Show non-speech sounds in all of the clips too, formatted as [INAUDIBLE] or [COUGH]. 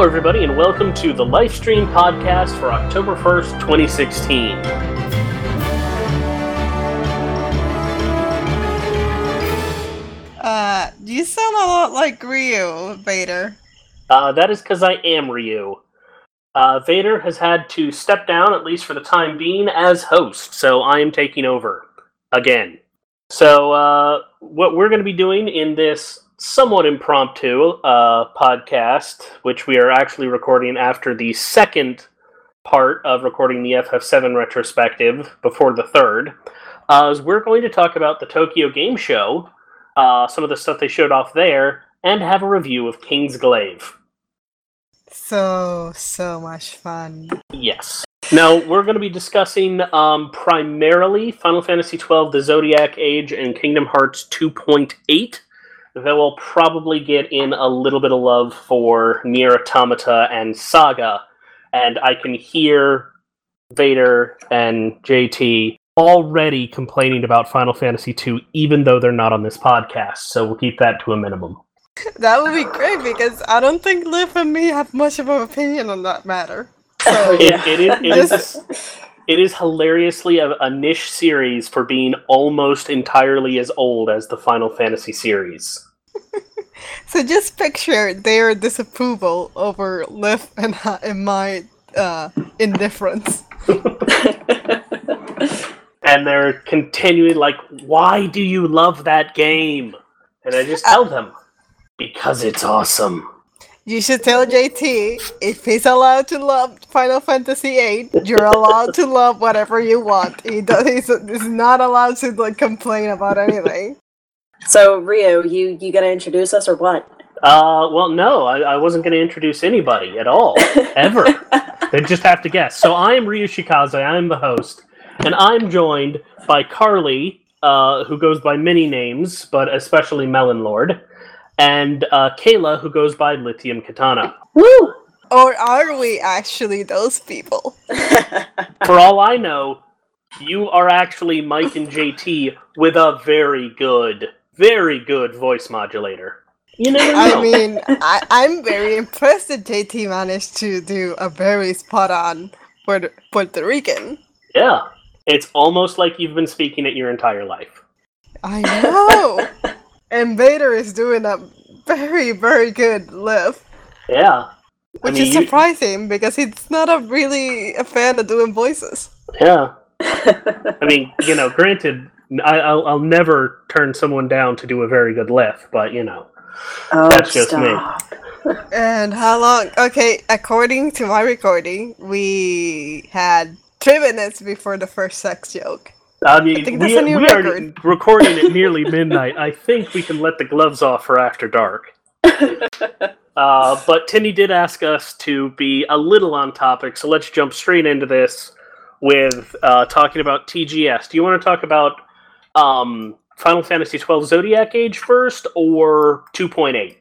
Hello, everybody, and welcome to the Lifestream podcast for October 1st, 2016. Uh, you sound a lot like Ryu, Vader. Uh, that is because I am Ryu. Uh, Vader has had to step down, at least for the time being, as host, so I am taking over again. So, uh, what we're going to be doing in this somewhat impromptu uh, podcast, which we are actually recording after the second part of recording the FF7 retrospective before the third, uh, is we're going to talk about the Tokyo Game Show, uh, some of the stuff they showed off there, and have a review of King's Glaive. So, so much fun. Yes. Now, we're going to be discussing um, primarily Final Fantasy XII, the Zodiac Age, and Kingdom Hearts 2.8. Then we'll probably get in a little bit of love for Nier Automata and Saga. And I can hear Vader and JT already complaining about Final Fantasy II, even though they're not on this podcast. So we'll keep that to a minimum. [LAUGHS] That would be great because I don't think Liv and me have much of an opinion on that matter. So, [LAUGHS] It, it, is, it, is, [LAUGHS] it is hilariously a, a niche series for being almost entirely as old as the Final Fantasy series. [LAUGHS] so just picture their disapproval over Liv and, and my uh, indifference. [LAUGHS] and they're continuing like, "Why do you love that game?" And I just tell them, "Because it's awesome." You should tell JT if he's allowed to love Final Fantasy VIII, you're allowed to love whatever you want. He does, he's, he's not allowed to like complain about anything. So Rio, you you gonna introduce us or what? Uh, well, no, I, I wasn't going to introduce anybody at all, [LAUGHS] ever. they just have to guess. So I am Ryu Shikaze. I am the host, and I'm joined by Carly, uh, who goes by many names, but especially Melon Lord, and uh, Kayla, who goes by Lithium Katana. Woo! Or are we actually those people? [LAUGHS] For all I know, you are actually Mike and JT with a very good, very good voice modulator. You never know. I mean, I, I'm very impressed that JT managed to do a very spot on Puerto, Puerto Rican. yeah, it's almost like you've been speaking it your entire life. I know! [LAUGHS] and Vader is doing a very, very good lift. Yeah. Which mean, is you- surprising because he's not a really a fan of doing voices. Yeah. [LAUGHS] I mean, you know, granted, I, I'll, I'll never turn someone down to do a very good lift, but you know, oh, That's just me. [LAUGHS] And how long? Okay, according to my recording, we had three minutes before the first sex joke. I mean, think that's we, a new we are recording at nearly [LAUGHS] midnight. I think we can let the gloves off for after dark. [LAUGHS] Uh, but Tinny did ask us to be a little on topic, so let's jump straight into this with uh, talking about TGS. Do you want to talk about um, Final Fantasy XII Zodiac Age first, or 2.8?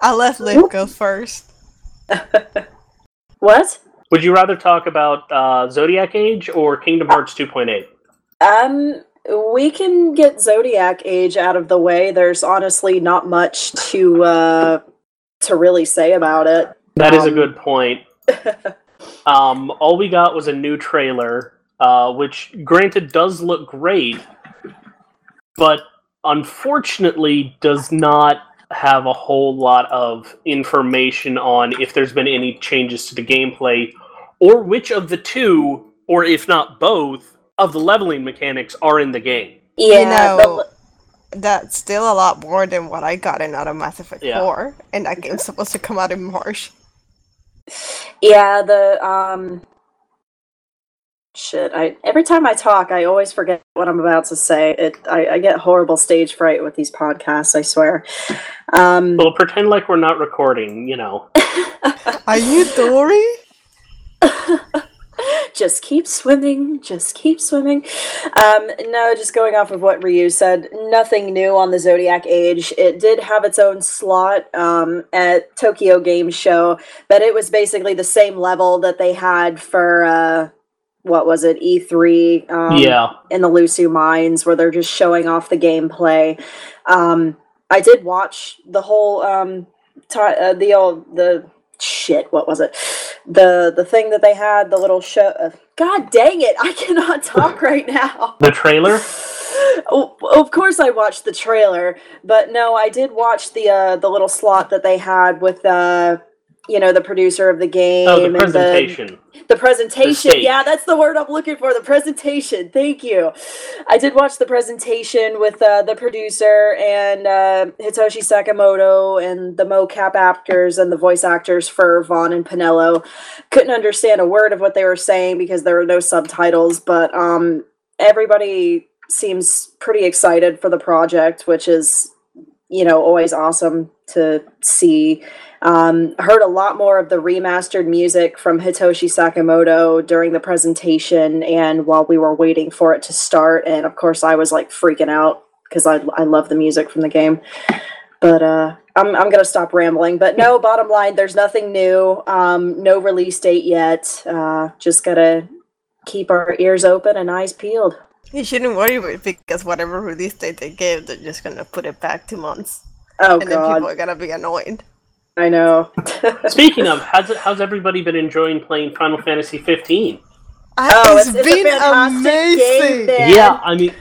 I'll let Liv go first. [LAUGHS] What? Would you rather talk about uh, Zodiac Age or Kingdom Hearts 2.8? Um, we can get Zodiac Age out of the way. There's honestly not much to uh to really say about it. That is a Um, good point. [LAUGHS] Um, all we got was a new trailer, uh, which, granted, does look great, but unfortunately does not have a whole lot of information on if there's been any changes to the gameplay or which of the two, or if not both, of the leveling mechanics are in the game. Yeah, you know, the- that's still a lot more than what I got in out of Mass Effect Yeah. 4, and that game's supposed to come out in March. yeah, the um shit. I every time I talk, I always forget what I'm about to say. It I, I get horrible stage fright with these podcasts. I swear. Um, Well, pretend like we're not recording, you know. [LAUGHS] Are you Dory? [LAUGHS] just keep swimming, just keep swimming. Um, no, just going off of what Ryu said, nothing new on the Zodiac Age. It did have its own slot um, at Tokyo Game Show, but it was basically the same level that they had for uh, what was it, E3? Um, yeah. in the Lhusu Mines, where they're just showing off the gameplay. Um, I did watch the whole um, ti uh, the old the shit. What was it? The the thing that they had, the little show. Uh, God dang it! I [LAUGHS] cannot talk right now. The trailer. [LAUGHS] Oh, of course, I watched the trailer, but no, I did watch the uh, the little slot that they had with uh, you know the producer of the game Oh, the presentation. the presentation. stage. yeah, that's the word I'm looking for. The presentation. Thank you. I did watch the presentation with uh, the producer and uh, Hitoshi Sakamoto and the mocap actors and the voice actors for Vaan and Penelo. Couldn't understand a word of what they were saying because there were no subtitles, but um, everybody seems pretty excited for the project, which is you know always awesome to see. Um, heard a lot more of the remastered music from Hitoshi Sakamoto during the presentation and while we were waiting for it to start. And of course, I was like freaking out because I, I love the music from the game. But uh, I'm, I'm going to stop rambling. But no, [LAUGHS] bottom line, there's nothing new. Um, no release date yet. Uh, just got to keep our ears open and eyes peeled. You shouldn't worry because whatever release date they give, they're just gonna put it back two months, Oh, and then people are gonna be annoyed. I know. Speaking of, how's it, how's everybody been enjoying playing Final Fantasy 15? Oh, it's it's, it's been a amazing. game. Yeah, I mean,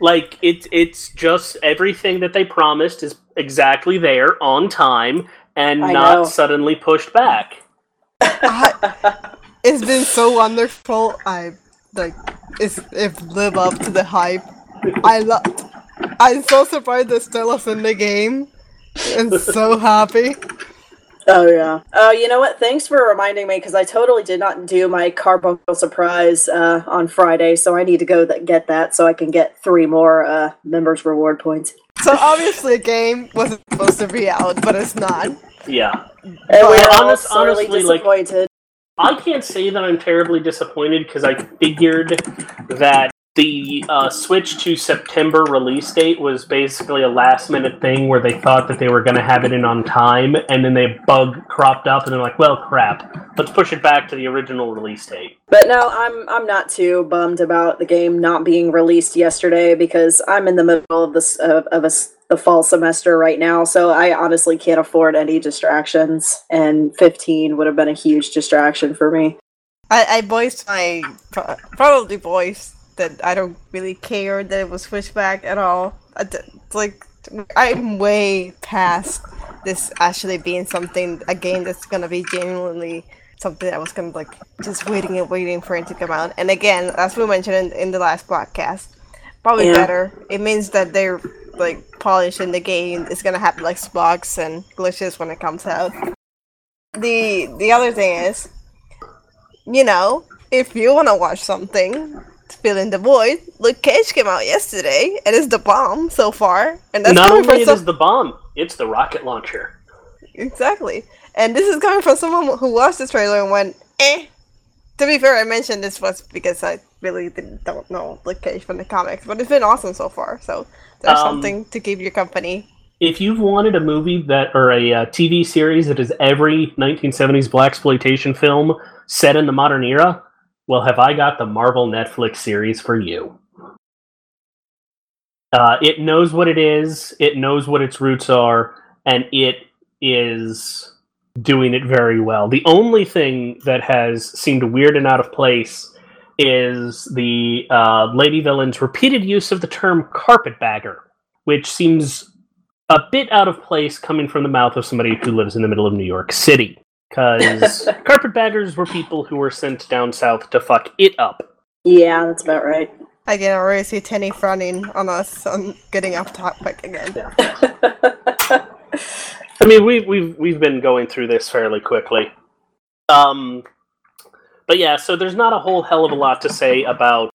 like it's it's just everything that they promised is exactly there on time and I not know. suddenly pushed back. I, it's been so wonderful. I like it's it live up to the hype. I love. I'm so surprised that Stella's in the game, and so happy. Oh yeah. Oh, you know what? Thanks for reminding me because I totally did not do my Carbuncle surprise uh, on Friday, so I need to go th- get that so I can get three more uh, members reward points. So obviously, the game wasn't supposed to be out, but it's not. Yeah, And we're all honest- sorely honestly, like- disappointed. I can't say that I'm terribly disappointed because I figured that the uh, switch to September release date was basically a last minute thing where they thought that they were going to have it in on time, and then they bug cropped up, and they're like, "Well, crap, let's push it back to the original release date." But no, I'm I'm not too bummed about the game not being released yesterday because I'm in the middle of this of, of a s the fall semester right now, so I honestly can't afford any distractions, and 15 would have been a huge distraction for me. I, I voiced my probably voiced that I don't really care that it was switched back at all. I d- it's like I'm way past this actually being something a game that's gonna be genuinely something I was gonna like just waiting and waiting for it to come out. And again, as we mentioned in, in the last podcast, probably Yeah. better. It means that they're like polishing the game. It's gonna have like bugs and glitches when it comes out. The the other thing is you know, if you want to watch something, fill in the void, Luke Cage came out yesterday, and it's the bomb so far. And that's Not only it is the bomb, it's the rocket launcher. exactly, and this is coming from someone who watched the trailer and went, "Eh." To be fair, I mentioned this was because I really didn't, don't know Luke Cage from the comics, but it's been awesome so far. So there's Um, something to keep you company. If you've wanted a movie that or a uh, TV series that is every 1970s black exploitation film set in the modern era, well, have I got the Marvel Netflix series for you? Uh, it knows what it is. It knows what its roots are, and it is doing it very well. The only thing that has seemed weird and out of place is the uh, lady villain's repeated use of the term carpetbagger, which seems a bit out of place coming from the mouth of somebody who lives in the middle of New York City. Because [LAUGHS] carpetbaggers were people who were sent down south to fuck it up. Yeah, that's about right. I can already see Tenny frowning on us on getting off topic again. I mean, we've we've we've been going through this fairly quickly. Um, but yeah, so there's not a whole hell of a lot to say about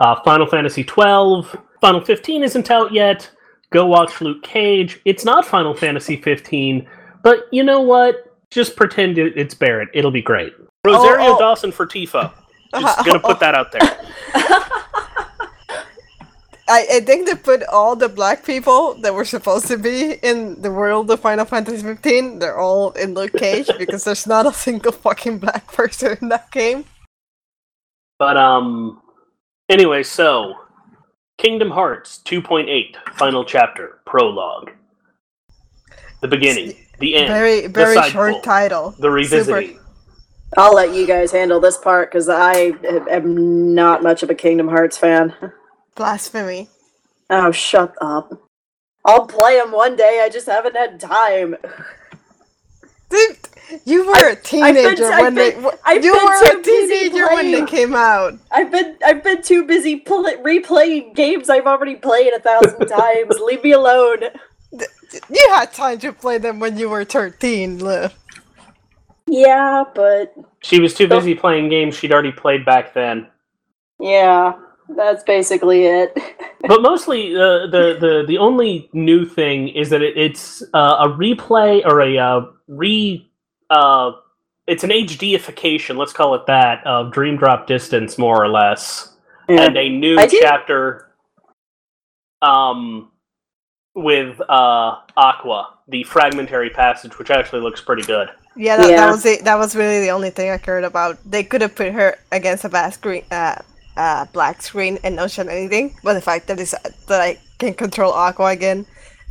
uh, Final Fantasy twelve. Final fifteen isn't out yet. Go watch Luke Cage. It's not Final Fantasy fifteen, but you know what? Just pretend it's Barrett. It'll be great. Rosario oh. Dawson for Tifa. Just [LAUGHS] gonna put that out there. [LAUGHS] I, I think they put all the black people that were supposed to be in the world of Final Fantasy 15. They're all in Luke Cage [LAUGHS] because there's not a single fucking black person in that game. But um anyway, so Kingdom Hearts 2.8 final chapter prologue. The beginning. The end. Very very side short pull. title. The revisiting. I'll let you guys handle this part because I am not much of a Kingdom Hearts fan. Blasphemy. Oh, shut up. I'll play them one day. I just haven't had time. Dude, you were I- a teenager I've when been- they. I've you were a teenager when they came out. I've been I've been too busy pl- replaying games I've already played a thousand [LAUGHS] times. Leave me alone. You had time to play them when you were thirteen, Liv. Yeah, but She was too busy playing games she'd already played back then. yeah, that's basically it. [LAUGHS] But mostly, uh, the the the only new thing is that it, it's uh, a replay or a uh, re. Uh, it's an HDification, let's call it that, of Dream Drop Distance, more or less, Yeah. and a new I did- chapter. Um, with uh Aqua, the fragmentary passage, which actually looks pretty good. Yeah, that, Yeah. that was it. That was really the only thing I cared about. They could have put her against a black screen, uh, uh, black screen, and not shown anything. But the fact that it's that I can control Aqua again,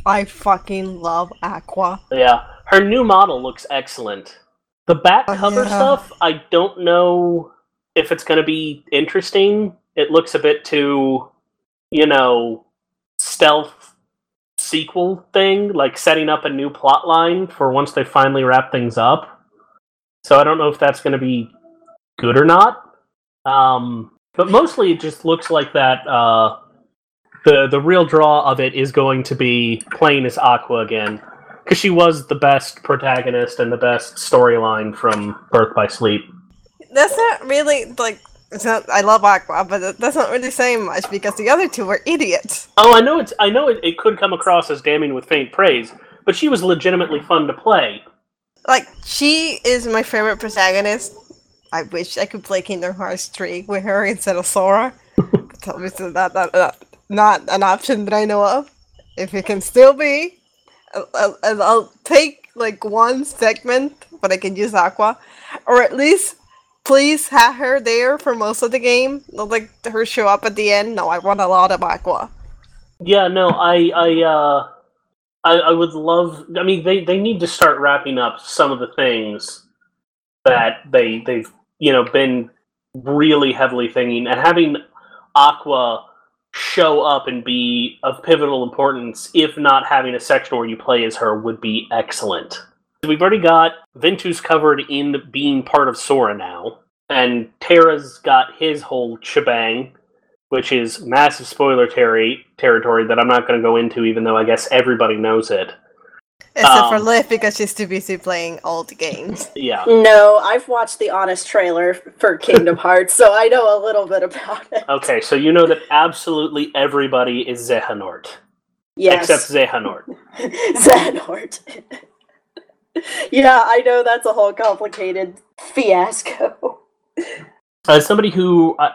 I fucking love Aqua. Yeah, her new model looks excellent. The back Oh, cover yeah. stuff, I don't know if it's going to be interesting. It looks a bit too, you know, stealth sequel thing, like setting up a new plot line for once they finally wrap things up. So I don't know if that's going to be good or not. Um, but mostly it just looks like that. Uh, the the real draw of it is going to be playing as Aqua again because she was the best protagonist and the best storyline from Birth by Sleep. That's not really like. It's not. I love Aqua, but that- that's not really saying much because the other two were idiots. Oh, I know it's I know it, it could come across as damning with faint praise, but she was legitimately fun to play. Like she is my favorite protagonist. I wish I could play Kingdom Hearts 3 with her instead of Sora. [LAUGHS] It's obviously not, not, not, not an option that I know of. If it can still be, I'll, I'll- I'll take like one segment, but I can use Aqua, or at least please have her there for most of the game. Not like her show up at the end. No, I want a lot of Aqua. Yeah, no, I I uh I, I would love I mean they, they need to start wrapping up some of the things that they they've you know been really heavily thinking and having Aqua show up and be of pivotal importance, if not having a section where you play as her would be excellent. We've already got Ventus covered in being part of Sora now, and Terra's got his whole shebang, which is massive spoiler terri- territory that I'm not going to go into, even though I guess everybody knows it. Except for Um, Liv because she's too busy playing old games. [LAUGHS] Yeah. No, I've watched the honest trailer for Kingdom [LAUGHS] Hearts, so I know a little bit about it. Okay, so you know that absolutely everybody is Xehanort. Yes. Except Xehanort. [LAUGHS] Xehanort. Yeah, I know that's a whole complicated fiasco. [LAUGHS] As somebody who uh,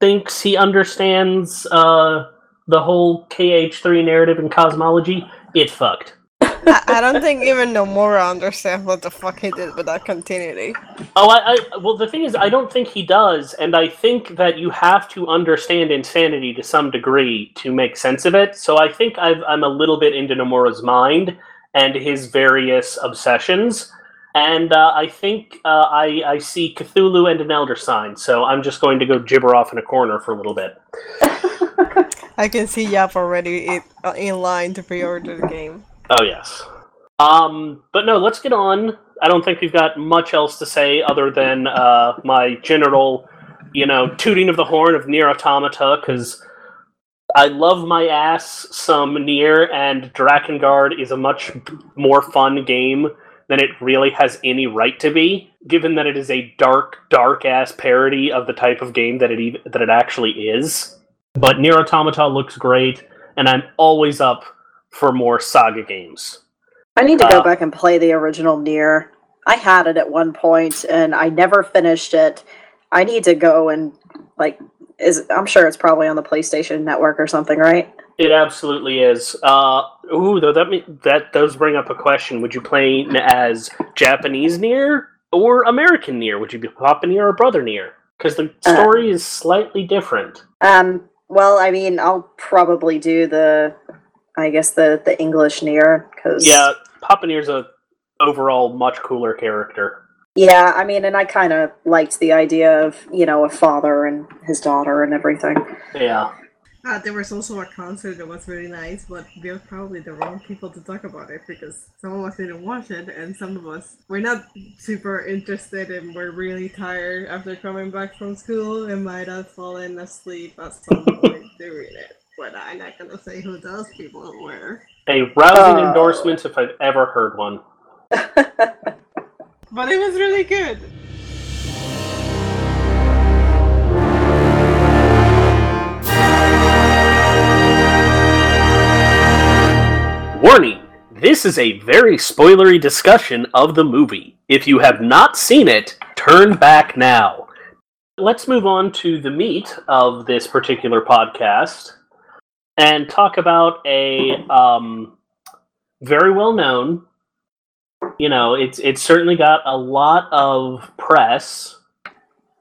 thinks he understands uh, the whole KH3 narrative and cosmology, it fucked. [LAUGHS] I, I don't think even Nomura understands what the fuck he did with that continuity. Oh, I, I well, the thing is, I don't think he does, and I think that you have to understand insanity to some degree to make sense of it. So I think I've, I'm a little bit into Nomura's mind and his various obsessions, and uh, I think uh, I, I see Cthulhu and an Elder Sign. So I'm just going to go gibber off in a corner for a little bit. [LAUGHS] I can see Yap already in, uh, in line to pre-order the game. Oh yes. Um, but no, let's get on. I don't think we've got much else to say other than uh, my general, you know, tooting of the horn of Nier Automata because I love my ass some Nier, and Drakengard is a much more fun game than it really has any right to be, given that it is a dark, dark ass parody of the type of game that it ev- that it actually is. But Nier Automata looks great, and I'm always up for more saga games. I need to go Uh, back and play the original Nier. I had it at one point and I never finished it. I need to go and like is I'm sure it's probably on the PlayStation Network or something, right? It absolutely is. Uh, ooh, though that me- that does bring up a question: Would you play as Japanese Nier or American Nier? Would you be Papa Nier or Brother Nier? Because the Uh. story is slightly different. Um well, I mean, I'll probably do the I guess the the English Nier cuz Yeah, Papa Nier's a overall much cooler character. Yeah, I mean, and I kind of liked the idea of you know a father and his daughter and everything. Yeah. Uh, there was also a concert that was really nice, but we're probably the wrong people to talk about it because some of us didn't watch it, and some of us were not super interested and were really tired after coming back from school and might have fallen asleep at some point during it. But I'm not gonna say who those people were. A rousing Oh. endorsement if I've ever heard one. [LAUGHS] But it was really good. Warning! This is a very spoilery discussion of the movie. If you have not seen it, turn back now. Let's move on to the meat of this particular podcast and talk about a um, very well known. You know, it's it's certainly got a lot of press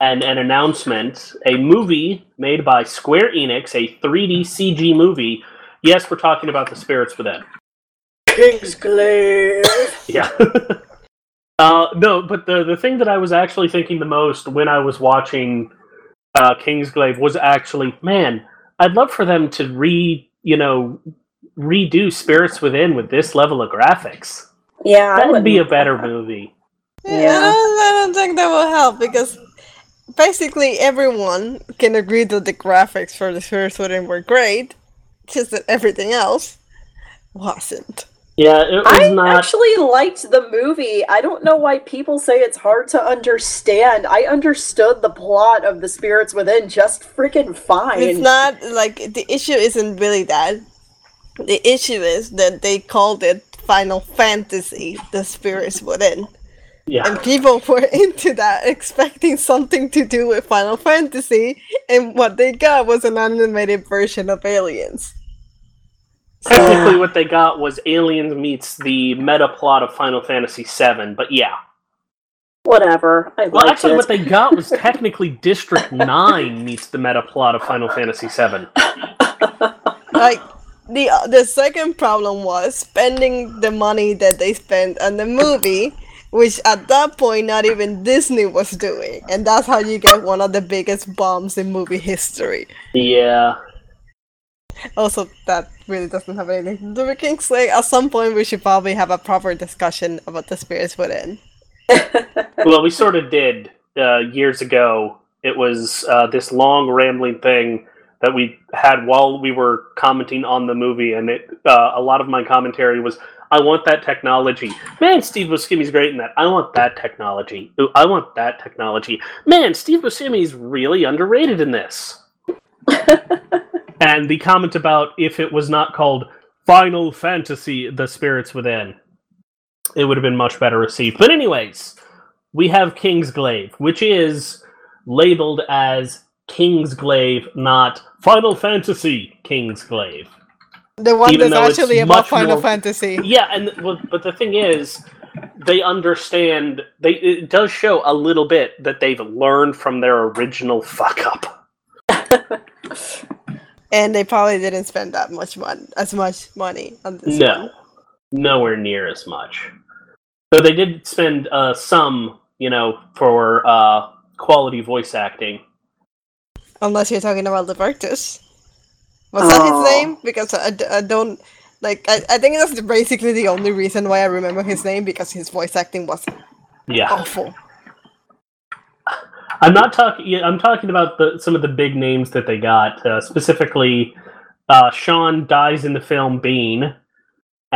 and an announcement. A movie made by Square Enix, a 3D CG movie. Yes, we're talking about The Spirits Within. Kingsglaive. Yeah. [LAUGHS] uh, no, but the the thing that I was actually thinking the most when I was watching uh, Kingsglaive was actually, man, I'd love for them to re, you know, redo Spirits Within with this level of graphics. Yeah, That would be a better movie. Yeah, Yeah. I, don't, I don't think that will help because basically everyone can agree that the graphics for the Spirits Within were great, just that everything else wasn't. Yeah, it was I not. actually liked the movie. I don't know why people say it's hard to understand. I understood the plot of The Spirits Within just freaking fine. It's not like the issue isn't really that. The issue is that they called it Final Fantasy: The Spirits Within, yeah, and people were [LAUGHS] into that, expecting something to do with Final Fantasy, and what they got was an animated version of Aliens. technically, what they got was Aliens meets the meta plot of Final Fantasy VII. But yeah, Whatever. I well, actually, it. what they got was [LAUGHS] technically District Nine meets the meta plot of Final Fantasy VII. like the the second problem was spending the money that they spent on the movie which at that point not even disney was doing and that's how you get one of the biggest bombs in movie history Yeah. also that really doesn't have anything to do with Kingsglaive at some point we should probably have a proper discussion about the spirits within [LAUGHS] well, we sort of did uh, years ago. It was uh, this long rambling thing that we had while we were commenting on the movie, and it, uh, a lot of my commentary was, "I want that technology." Man, Steve Buscemi's great in that. I want that technology. Ooh, I want that technology. Man, Steve Buscemi's really underrated in this. [LAUGHS] and the comment about if it was not called Final Fantasy: The Spirits Within it would have been much better received. But anyways, we have King's Kingsglaive, which is labeled as Kingsglaive, not Final Fantasy Kingsglaive. the one Even that's actually about final more- fantasy Yeah, and well, but the thing is, they understand. They it does show a little bit that they've learned from their original fuck up. [LAUGHS] and they probably didn't spend that much money as much money on this No, one. nowhere near as much. Though they did spend uh, some, you know, for uh, quality voice acting. Unless you're talking about Libertus. Was that Oh. his name? Because I, I don't like. I, I think that's basically the only reason why I remember his name because his voice acting was Yeah. awful. I'm not talking. yeah, I'm talking about the, some of the big names that they got. Uh, specifically, uh, Sean dies in the film Bean,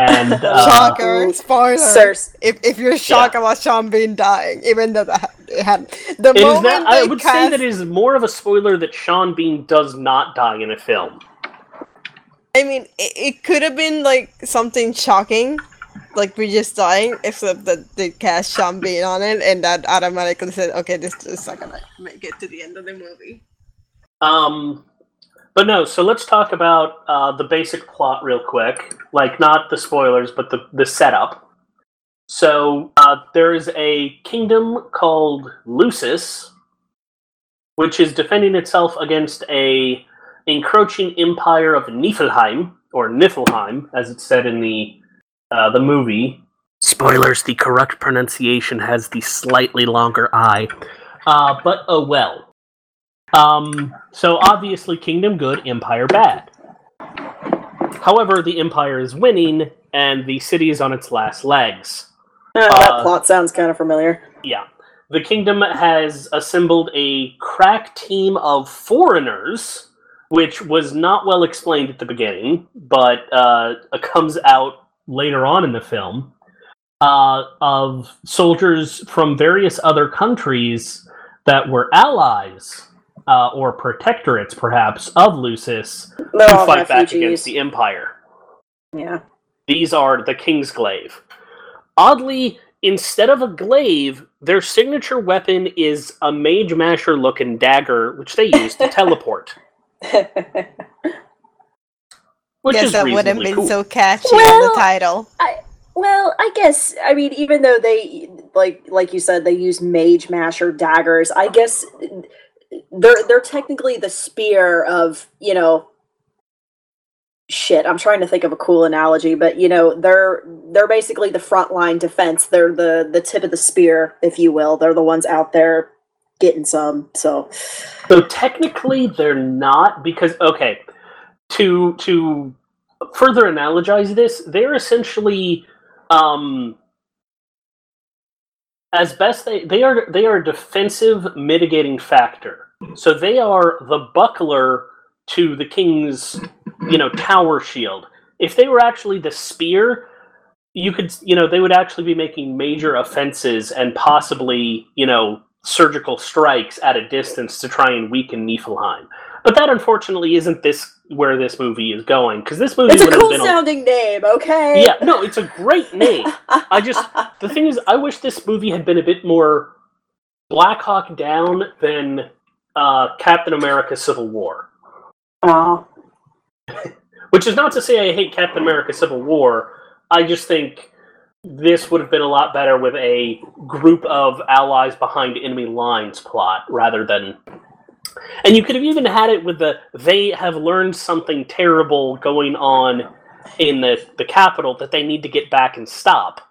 and [LAUGHS] uh, Shocker! Spoiler! Sirs. If, if you're shocked about Sean Bean dying, even though that it had the it is moment not. I they would say cast, that it is more of a spoiler that Sean Bean does not die in a film. I mean, it, it could have been like something shocking, like we just dying, except that they cast Sean Bean on it, and that automatically said, okay, this is not gonna make it to the end of the movie. Um, but no. So let's talk about uh, the basic plot real quick. Like not the spoilers, but the the setup. So uh, there is a kingdom called Lucis, which is defending itself against a encroaching empire of Niflheim or Niflheim, as it's said in the uh, the movie. Spoilers, the correct pronunciation has the slightly longer I. Uh, but oh well. Um, so obviously, Kingdom good, Empire bad. However, the Empire is winning, and the city is on its last legs. Uh, that Uh, plot sounds kind of familiar. Yeah. The kingdom has assembled a crack team of foreigners, which was not well explained at the beginning, but uh, comes out later on in the film, uh, of soldiers from various other countries that were allies uh, or protectorates, perhaps, of Lucis They're to all fight back against the Empire. Yeah. These are the King's Glaive. Oddly, instead of a glaive, their signature weapon is a Mage Masher looking dagger, which they use to [LAUGHS] teleport. Which Guess is that would have been cool. so catchy Well, in the title. well, I guess I mean even though they like like you said they use mage masher daggers, I guess they're they're technically the spear of, you know, shit, I'm trying to think of a cool analogy, but you know, they're they're basically the frontline defense. They're the the tip of the spear, if you will. They're the ones out there getting some. So So technically, they're not because okay. To to further analogize this, they're essentially um, as best they they are they are a defensive mitigating factor. So they are the buckler to the king's you know tower shield. If they were actually the spear, you could you know they would actually be making major offenses and possibly you know surgical strikes at a distance to try and weaken Niflheim. But that unfortunately isn't this where this movie is going because this movie it's a cool been a- sounding name, okay? yeah no it's a great [LAUGHS] name. I just the thing is, I wish this movie had been a bit more Black Hawk Down than uh, Captain America: Civil War. Oh. [LAUGHS] Which is not to say I hate Captain America: Civil War. I just think this would have been a lot better with a group of allies behind enemy lines plot rather than. And you could have even had it with the they have learned something terrible going on in the the capital that they need to get back and stop.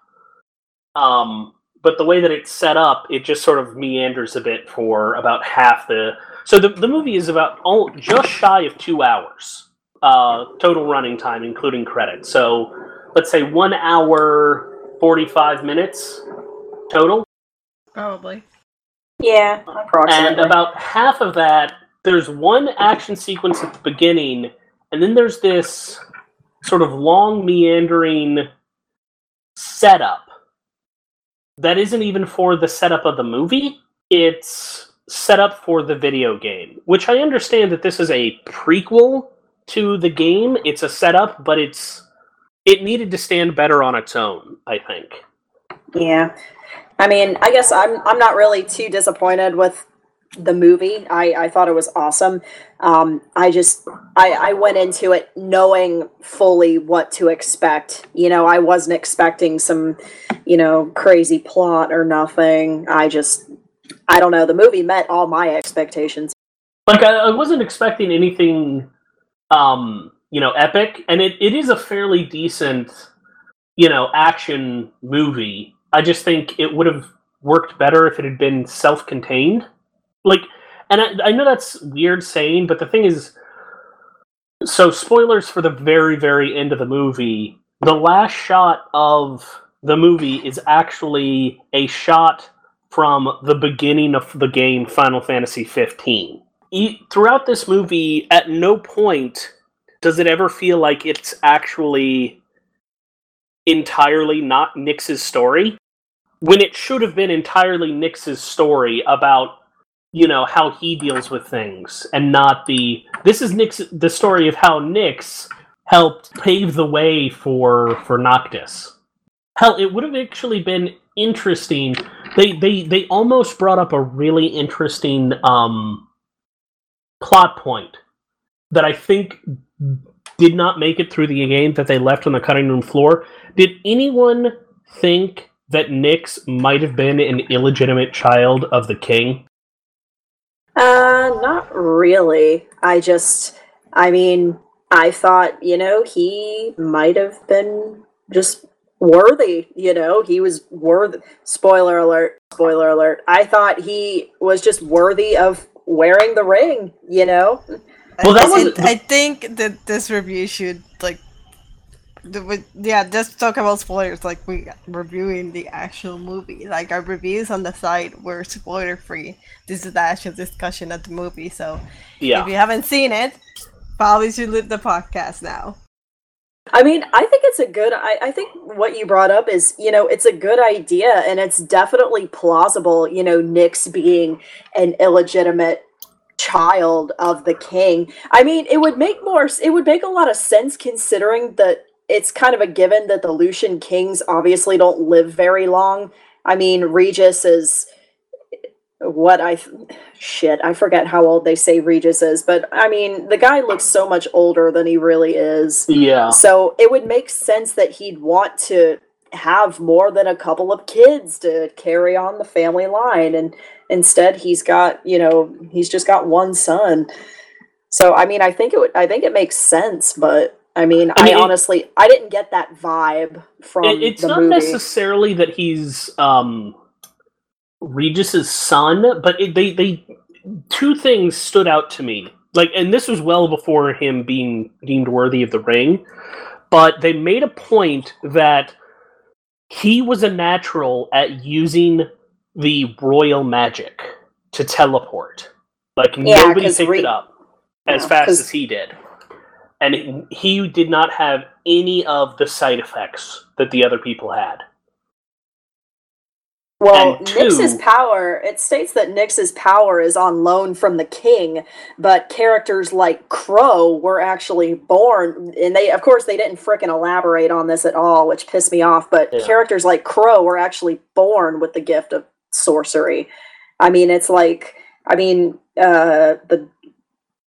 Um, but the way that it's set up, it just sort of meanders a bit for about half the. So the the movie is about all just shy of two hours uh, total running time, including credits. So let's say one hour forty five minutes total, Probably. Yeah, approximately. and about half of that there's one action sequence at the beginning, and then there's this sort of long meandering setup that isn't even for the setup of the movie. It's set up for the video game, which I understand that this is a prequel to the game. It's a setup, but it's it needed to stand better on its own, I think. Yeah. I mean, I guess I'm I'm not really too disappointed with the movie. I, I thought it was awesome. Um, I just I, I went into it knowing fully what to expect. You know, I wasn't expecting some, you know, crazy plot or nothing. I just I don't know. The movie met all my expectations. like I, I wasn't expecting anything um you know epic and it, it is a fairly decent you know action movie i just think it would have worked better if it had been self-contained. Like and I, I know that's weird saying but the thing is so spoilers for the very very end of the movie. The last shot of the movie is actually a shot from the beginning of the game final fantasy 15 e- throughout this movie, at no point does it ever feel like it's actually entirely not Nyx's story, when it should have been entirely Nyx's story about you know how he deals with things, and not the this is Nyx the story of how Nyx helped pave the way for for Noctis. Hell, it would have actually been interesting. They they they almost brought up a really interesting um plot point that I think did not make it through the game that they left on the cutting room floor. Did anyone think that Nyx might have been an illegitimate child of the king? Uh, not really. I just, I mean, I thought, you know, he might have been just worthy, you know, he was worthy. Spoiler alert, spoiler alert. I thought he was just worthy of wearing the ring, you know? Well, that I, was- I think that this review should like, the- yeah, just talk about spoilers. Like we reviewing the actual movie. Like our reviews on the site were spoiler free. This is the actual discussion of the movie. So Yeah. if you haven't seen it, probably should leave the podcast now. I mean, I think it's a good. I, I think what you brought up is, you know, it's a good idea, and it's definitely plausible. You know, Nyx's being an illegitimate child of the king. I mean, it would make more. It would make a lot of sense considering that it's kind of a given that the Lucian kings obviously don't live very long. I mean, Regis is what I shit. I forget how old they say Regis is, but I mean, the guy looks so much older than he really is. Yeah. So it would make sense that he'd want to have more than a couple of kids to carry on the family line. And instead he's got, you know, he's just got one son. So I mean I think it would I think it makes sense, but I mean I I, mean, it- honestly I didn't get that vibe from It- it's not movie. necessarily that he's um Regis's son, but it, they they two things stood out to me. Like, and this was well before him being deemed worthy of the ring, but they made a point that he was a natural at using the royal magic to teleport. Like Yeah, nobody picked Re- it up as Yeah, fast as he did. And he- did not have any of the side effects that the other people had. Well, And Nyx's power, it states that Nyx's power is on loan from the king, but characters like Crowe were actually born, and they, of course, they didn't frickin' elaborate on this at all, which pissed me off, but Yeah. characters like Crowe were actually born with the gift of sorcery. I mean, it's like, I mean, uh, the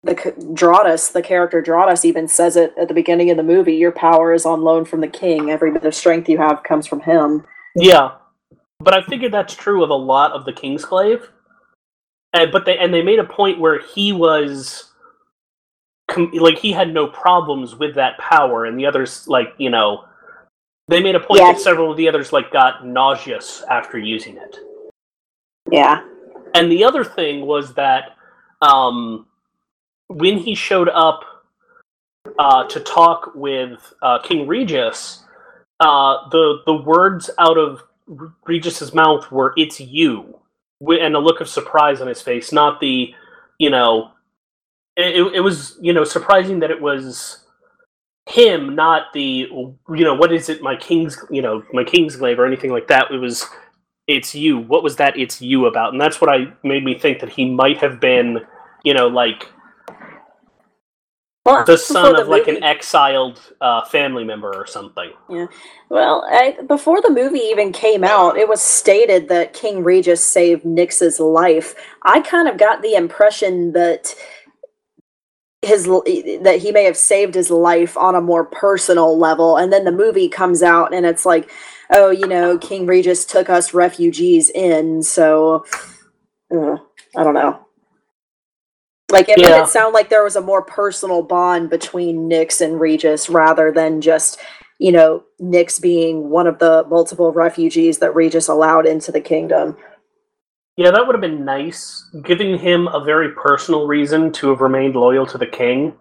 the Drautos, the character Drautos, even says it at the beginning of the movie. Your power is on loan from the king. Every bit of strength you have comes from him. Yeah, but I figured that's true of a lot of the Kingsglaive. And but they and they made a point where he was com- like he had no problems with that power, and the others like you know they made a point Yeah. that several of the others like got nauseous after using it. Yeah. And the other thing was that um, when he showed up uh, to talk with uh, King Regis, uh, the the words out of Regis's mouth were "It's you," and a look of surprise on his face. Not the, you know, it, it- was you know surprising that it was him, not the you know what is it, my king's you know my kingsglaive or anything like that. It was it's you. What was that it's you about? And that's what I made me think that he might have been, you know, like Well, the son the of like an exiled uh, family member or something. Yeah. Well, I, before the movie even came out, it was stated that King Regis saved Nyx's life. I kind of got the impression that his that he may have saved his life on a more personal level, and then the movie comes out and it's like, oh, you know, King Regis took us refugees in, so uh, I don't know. Like it made it sound like there was a more personal bond between Nyx and Regis rather than just you know, Nyx being one of the multiple refugees that Regis allowed into the kingdom. Yeah, that would have been nice. Giving him a very personal reason to have remained loyal to the king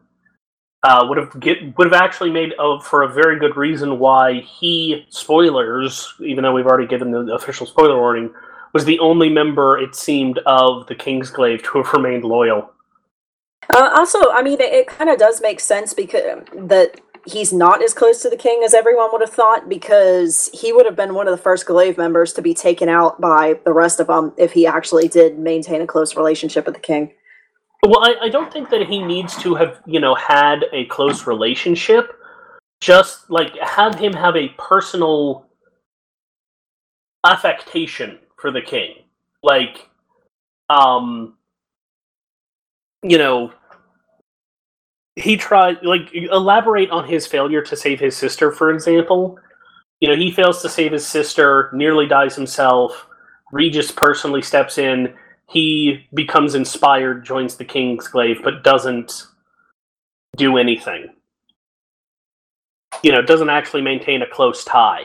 uh, would have get would have actually made for a very good reason why he spoilers, even though we've already given the official spoiler warning, was the only member it seemed of the king's Kingsglaive to have remained loyal. Uh, also, I mean, it, it kind of does make sense because that he's not as close to the king as everyone would have thought, because he would have been one of the first Glaive members to be taken out by the rest of them if he actually did maintain a close relationship with the king. Well, I, I don't think that he needs to have, you know, had a close relationship. Just like have him have a personal affectation for the king. Like, um, you know, he tried, like, elaborate on his failure to save his sister, for example. You know, he fails to save his sister, nearly dies himself. Regis personally steps in he becomes inspired, joins the Kingsglaive, but doesn't do anything. You know, doesn't actually maintain a close tie.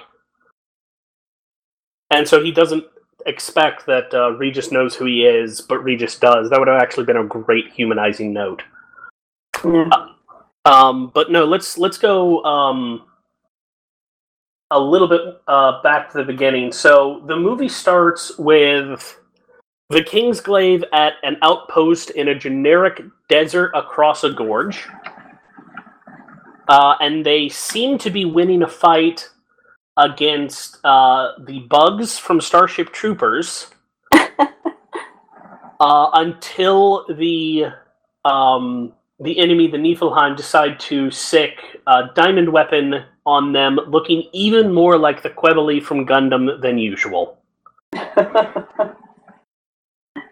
and so he doesn't expect that uh, Regis knows who he is, but Regis does. That would have actually been a great humanizing note. Yeah. Um, but no, let's let's go um, a little bit uh, back to the beginning. So the movie starts with the Kingsglaive at an outpost in a generic desert across a gorge, uh, and they seem to be winning a fight against uh, the bugs from Starship Troopers. [LAUGHS] uh, until the um, the enemy, the Niflheim, decide to sick a diamond weapon on them, looking even more like the Qubeley from Gundam than usual. [LAUGHS] it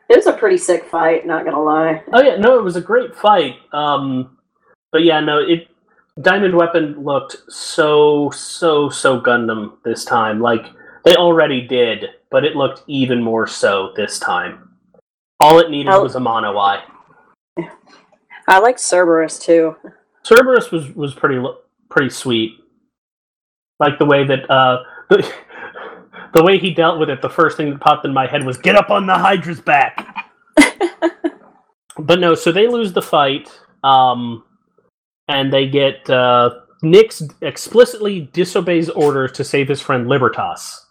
was a pretty sick fight, not gonna lie. Oh yeah, no, it was a great fight. Um, but yeah, no, it Diamond Weapon looked so so so Gundam this time. Like they already did, but it looked even more so this time. All it needed was a mono eye. [LAUGHS] I like Cerberus too. Cerberus was was pretty pretty sweet. Like the way that uh the, [LAUGHS] the way he dealt with it. The first thing that popped in my head was get up on the Hydra's back. [LAUGHS] but no, so they lose the fight, um, and they get uh, Nyx explicitly disobeys orders to save his friend Libertus,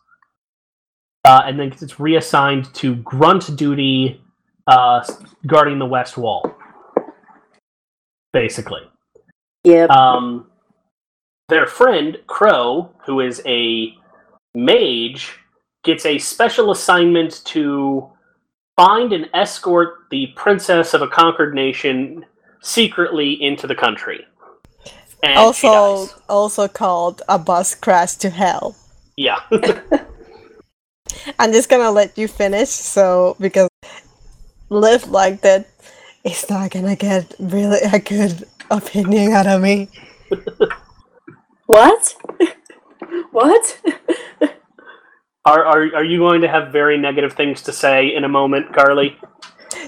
uh, and then gets reassigned to grunt duty, uh, guarding the west wall. Basically. Yep. Um, their friend Crowe, who is a mage, gets a special assignment to find and escort the princess of a conquered nation secretly into the country. And also, also called a bus crash to hell. yeah, [LAUGHS] I'm just gonna let you finish, so because live like that, it's not gonna get really a good opinion out of me. what? [LAUGHS] what? are, are are you going to have very negative things to say in a moment, Carly?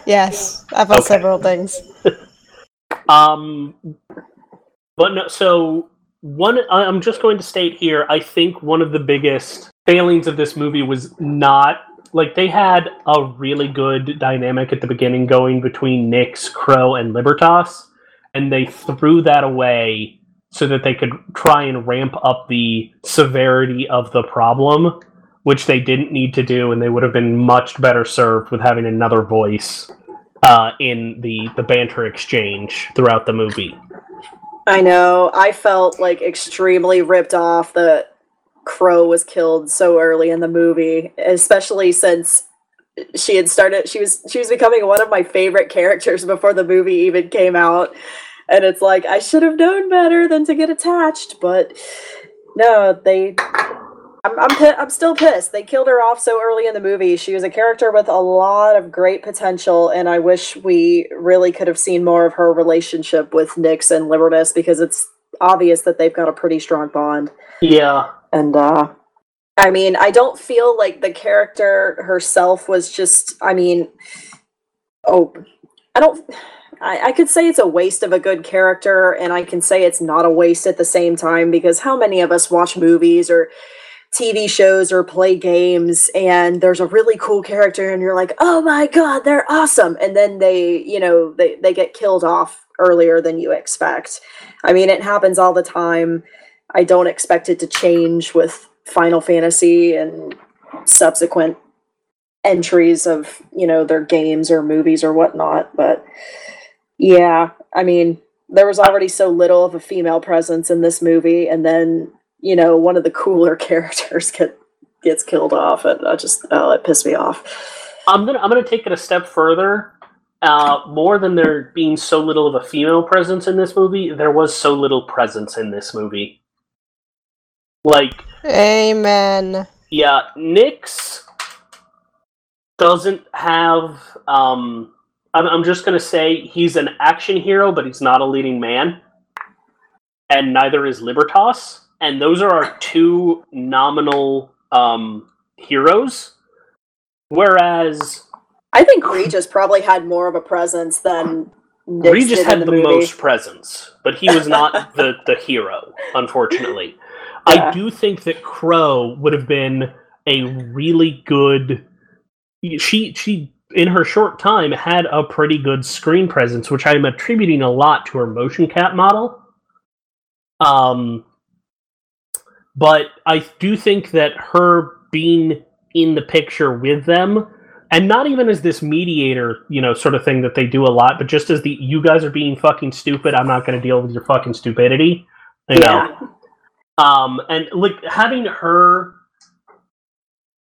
Yes, about Okay. several things. [LAUGHS] Um, but no, so one, I'm just going to state here. I think one of the biggest failings of this movie was not like they had a really good dynamic at the beginning going between Nyx, Crowe, and Libertus, and they threw that away so that they could try and ramp up the severity of the problem, which they didn't need to do, and they would have been much better served with having another voice uh, in the the banter exchange throughout the movie. I know. I felt like extremely ripped off that Crowe was killed so early in the movie, especially since she had started she was she was becoming one of my favorite characters before the movie even came out. And it's like I should have known better than to get attached, but no, they I'm I'm, I'm still pissed. They killed her off so early in the movie. She was a character with a lot of great potential, and I wish we really could have seen more of her relationship with Nyx and Libertus because it's obvious that they've got a pretty strong bond. Yeah, And uh I mean, I don't feel like the character herself was just I mean oh I don't I, I could say it's a waste of a good character and I can say it's not a waste at the same time because how many of us watch movies or TV shows or play games and there's a really cool character and you're like, "Oh my god, they're awesome." And then they, you know, they they get killed off earlier than you expect. I mean, it happens all the time. I don't expect it to change with Final Fantasy and subsequent entries of, you know, their games or movies or whatnot, but yeah, I mean, there was already so little of a female presence in this movie and then you know, one of the cooler [LAUGHS] characters get gets killed off, and I just oh, it pissed me off. I'm gonna I'm gonna take it a step further. Uh, more than there being so little of a female presence in this movie, there was so little presence in this movie. Like, Amen. yeah, Nyx doesn't have. Um, I'm, I'm just gonna say he's an action hero, but he's not a leading man, and neither is Libertus. And those are our two nominal um, heroes. Whereas I think Regis probably had more of a presence than Nyx Regis did had in the, the, movie. most presence, but he was not [LAUGHS] the, the hero, unfortunately. Yeah. I do think that Crowe would have been a really good. She she in her short time had a pretty good screen presence, which I'm attributing a lot to her motion cap model. Um, but I do think that her being in the picture with them, and not even as this mediator, you know, sort of thing that they do a lot, but just as the you guys are being fucking stupid, I'm not going to deal with your fucking stupidity. You know, um, and like having her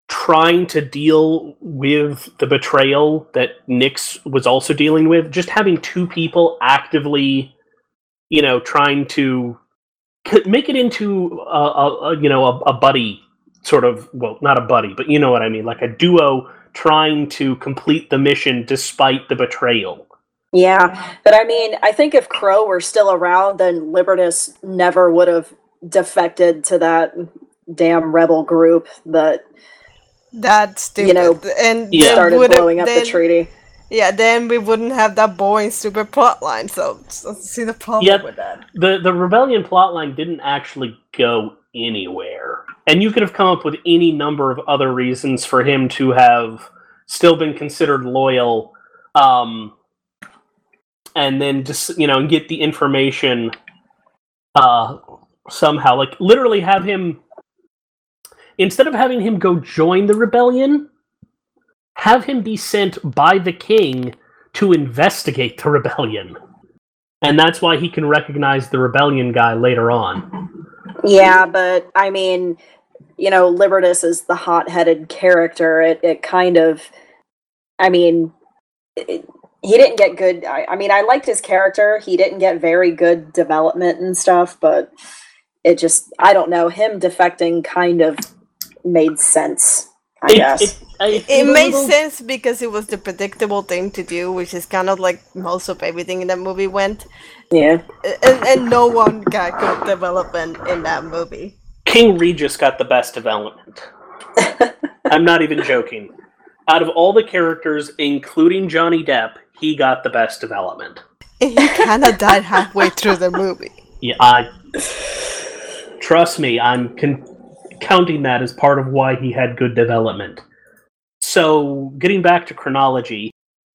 trying to deal with the betrayal that Nyx was also dealing with, just having two people actively, you know, trying to make it into a, a, a you know a, a buddy sort of well, not a buddy, but you know what I mean, like a duo trying to complete the mission despite the betrayal. Yeah, but I mean, I think if Crowe were still around, then Libertas never would have defected to that damn rebel group that That's stupid. You know, and Yeah. started would've- blowing up then, the treaty. Yeah, then we wouldn't have that boring stupid plot line. So I see the problem Yep. with that. the the rebellion plotline didn't actually go anywhere and you could have come up with any number of other reasons for him to have still been considered loyal um and then just you know get the information uh somehow like literally have him instead of having him go join the rebellion have him be sent by the king to investigate the rebellion and that's why he can recognize the rebellion guy later on. Yeah, but I mean, you know, Libertus is the hot-headed character. It it kind of, I mean, it, he didn't get good. I, I mean, I liked his character. He didn't get very good development and stuff, but it just, I don't know. Him defecting kind of made sense. I It, guess. it, I- It made little- sense because it was the predictable thing to do, which is kind of like most of everything in that movie went. yeah. And, and no one got good development in that movie. King Regis got the best development. [LAUGHS] I'm not even joking. Out of all the characters, including Johnny Depp, he got the best development. And he kind of died halfway through the movie. Yeah, I trust me. I'm con- counting that as part of why he had good development. So, getting back to chronology,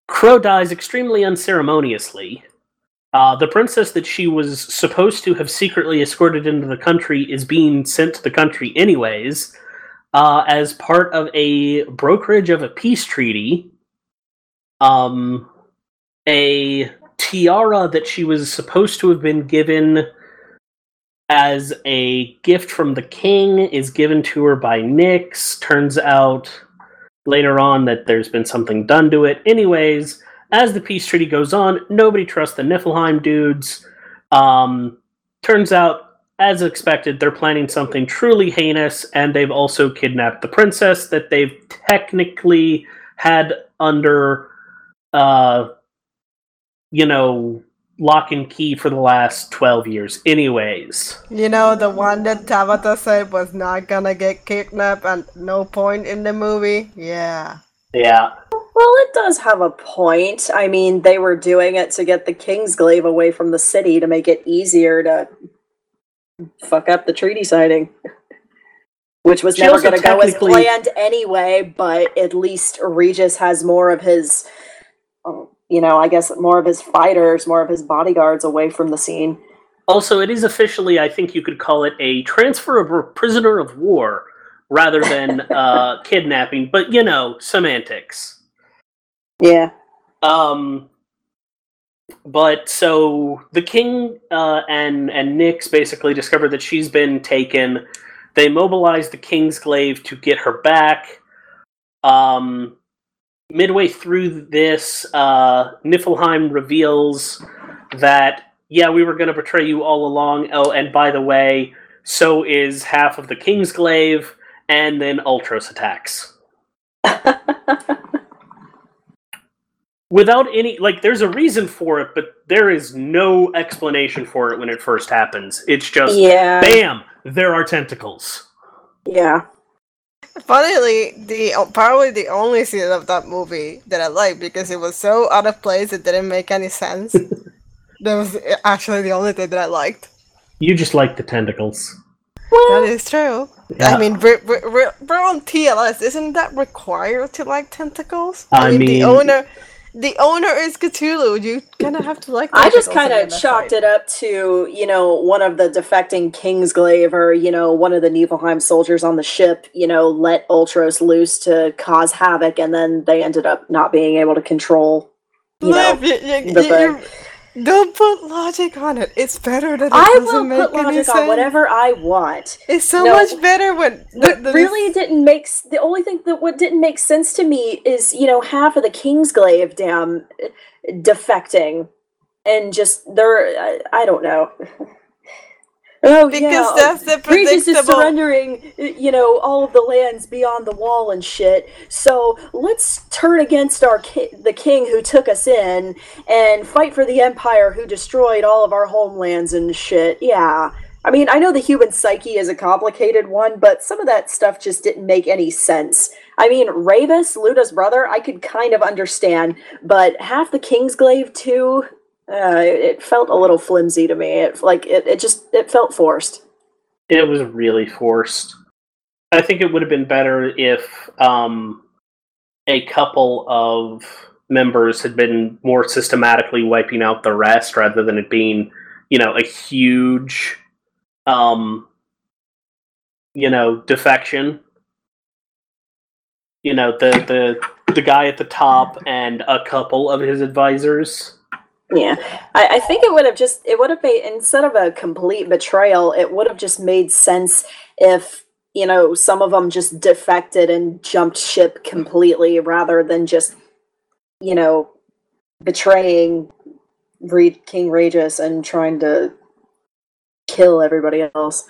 Crowe dies extremely unceremoniously. Uh, the princess that she was supposed to have secretly escorted into the country is being sent to the country anyways, uh, as part of a brokerage of a peace treaty. Um, a tiara that she was supposed to have been given as a gift from the king is given to her by Nyx. Turns out later on that there's been something done to it. Anyways, as the peace treaty goes on, nobody trusts the Niflheim dudes. Um, turns out, as expected, they're planning something truly heinous, and they've also kidnapped the princess that they've technically had under, uh, you know, lock and key for the last 12 years. Anyways. You know, the one that Tabata said was not gonna get kidnapped at no point in the movie? Yeah. Yeah. Well, it does have a point. I mean, they were doing it to get the Kingsglaive away from the city to make it easier to fuck up the treaty signing. [LAUGHS] Which was She never going to go as planned anyway, but at least Regis has more of his, um, you know, I guess more of his fighters, more of his bodyguards away from the scene. Also, it is officially, I think you could call it a transfer of a prisoner of war rather than [LAUGHS] uh, kidnapping, but you know, semantics. Yeah. Um, but so the king uh, and and Nyx basically discover that she's been taken. They mobilize the Kingsglaive to get her back. Um, midway through this, uh, Niflheim reveals that yeah, we were going to betray you all along. Oh, and by the way, so is half of the Kingsglaive, and then Ultros attacks. [LAUGHS] without any like there's a reason for it but there is no explanation for it when it first happens it's just yeah. bam there are tentacles Yeah. Funnily, the probably the only scene of that movie that I liked because it was so out of place it didn't make any sense. [LAUGHS] that was actually the only thing that I liked. you just like the tentacles That is true. Yeah. I mean, we're, we're, we're, we're on TLS. Isn't that required to like tentacles? I mean the owner, the owner is Cthulhu. You kind of have to like. I just kind of chalked side. it up to, you know, one of the defecting Kingsglaive or, you know, one of the Niflheim soldiers on the ship, you know, let Ultros loose to cause havoc, and then they ended up not being able to control, you know. Liv, you, you, the you- thing. you- don't put logic on it. It's better that it I will put logic sense. on whatever I want. It's so No. much better when the, What the, really didn't make the only thing that what didn't make sense to me is you know half of the Kingsglaive damn uh, defecting and just they're I, I don't know. [LAUGHS] Oh because yeah, that's the Regis is surrendering, you know, all of the lands beyond the wall and shit. So let's turn against our ki- the king who took us in and fight for the empire who destroyed all of our homelands and shit. Yeah. I mean, I know the human psyche is a complicated one, but some of that stuff just didn't make any sense. I mean, Ravus, Luna's brother, I could kind of understand, but half the Kingsglaive too, uh, it, it felt a little flimsy to me. It like it, it just it felt forced. It was really forced. I think it would have been better if um, a couple of members had been more systematically wiping out the rest rather than it being, you know, a huge, um, you know, defection. You know, the the the guy at the top and a couple of his advisors. Yeah, I, I think it would have just it would have made instead of a complete betrayal, it would have just made sense if you know some of them just defected and jumped ship completely rather than just you know betraying Re- King Regis and trying to kill everybody else.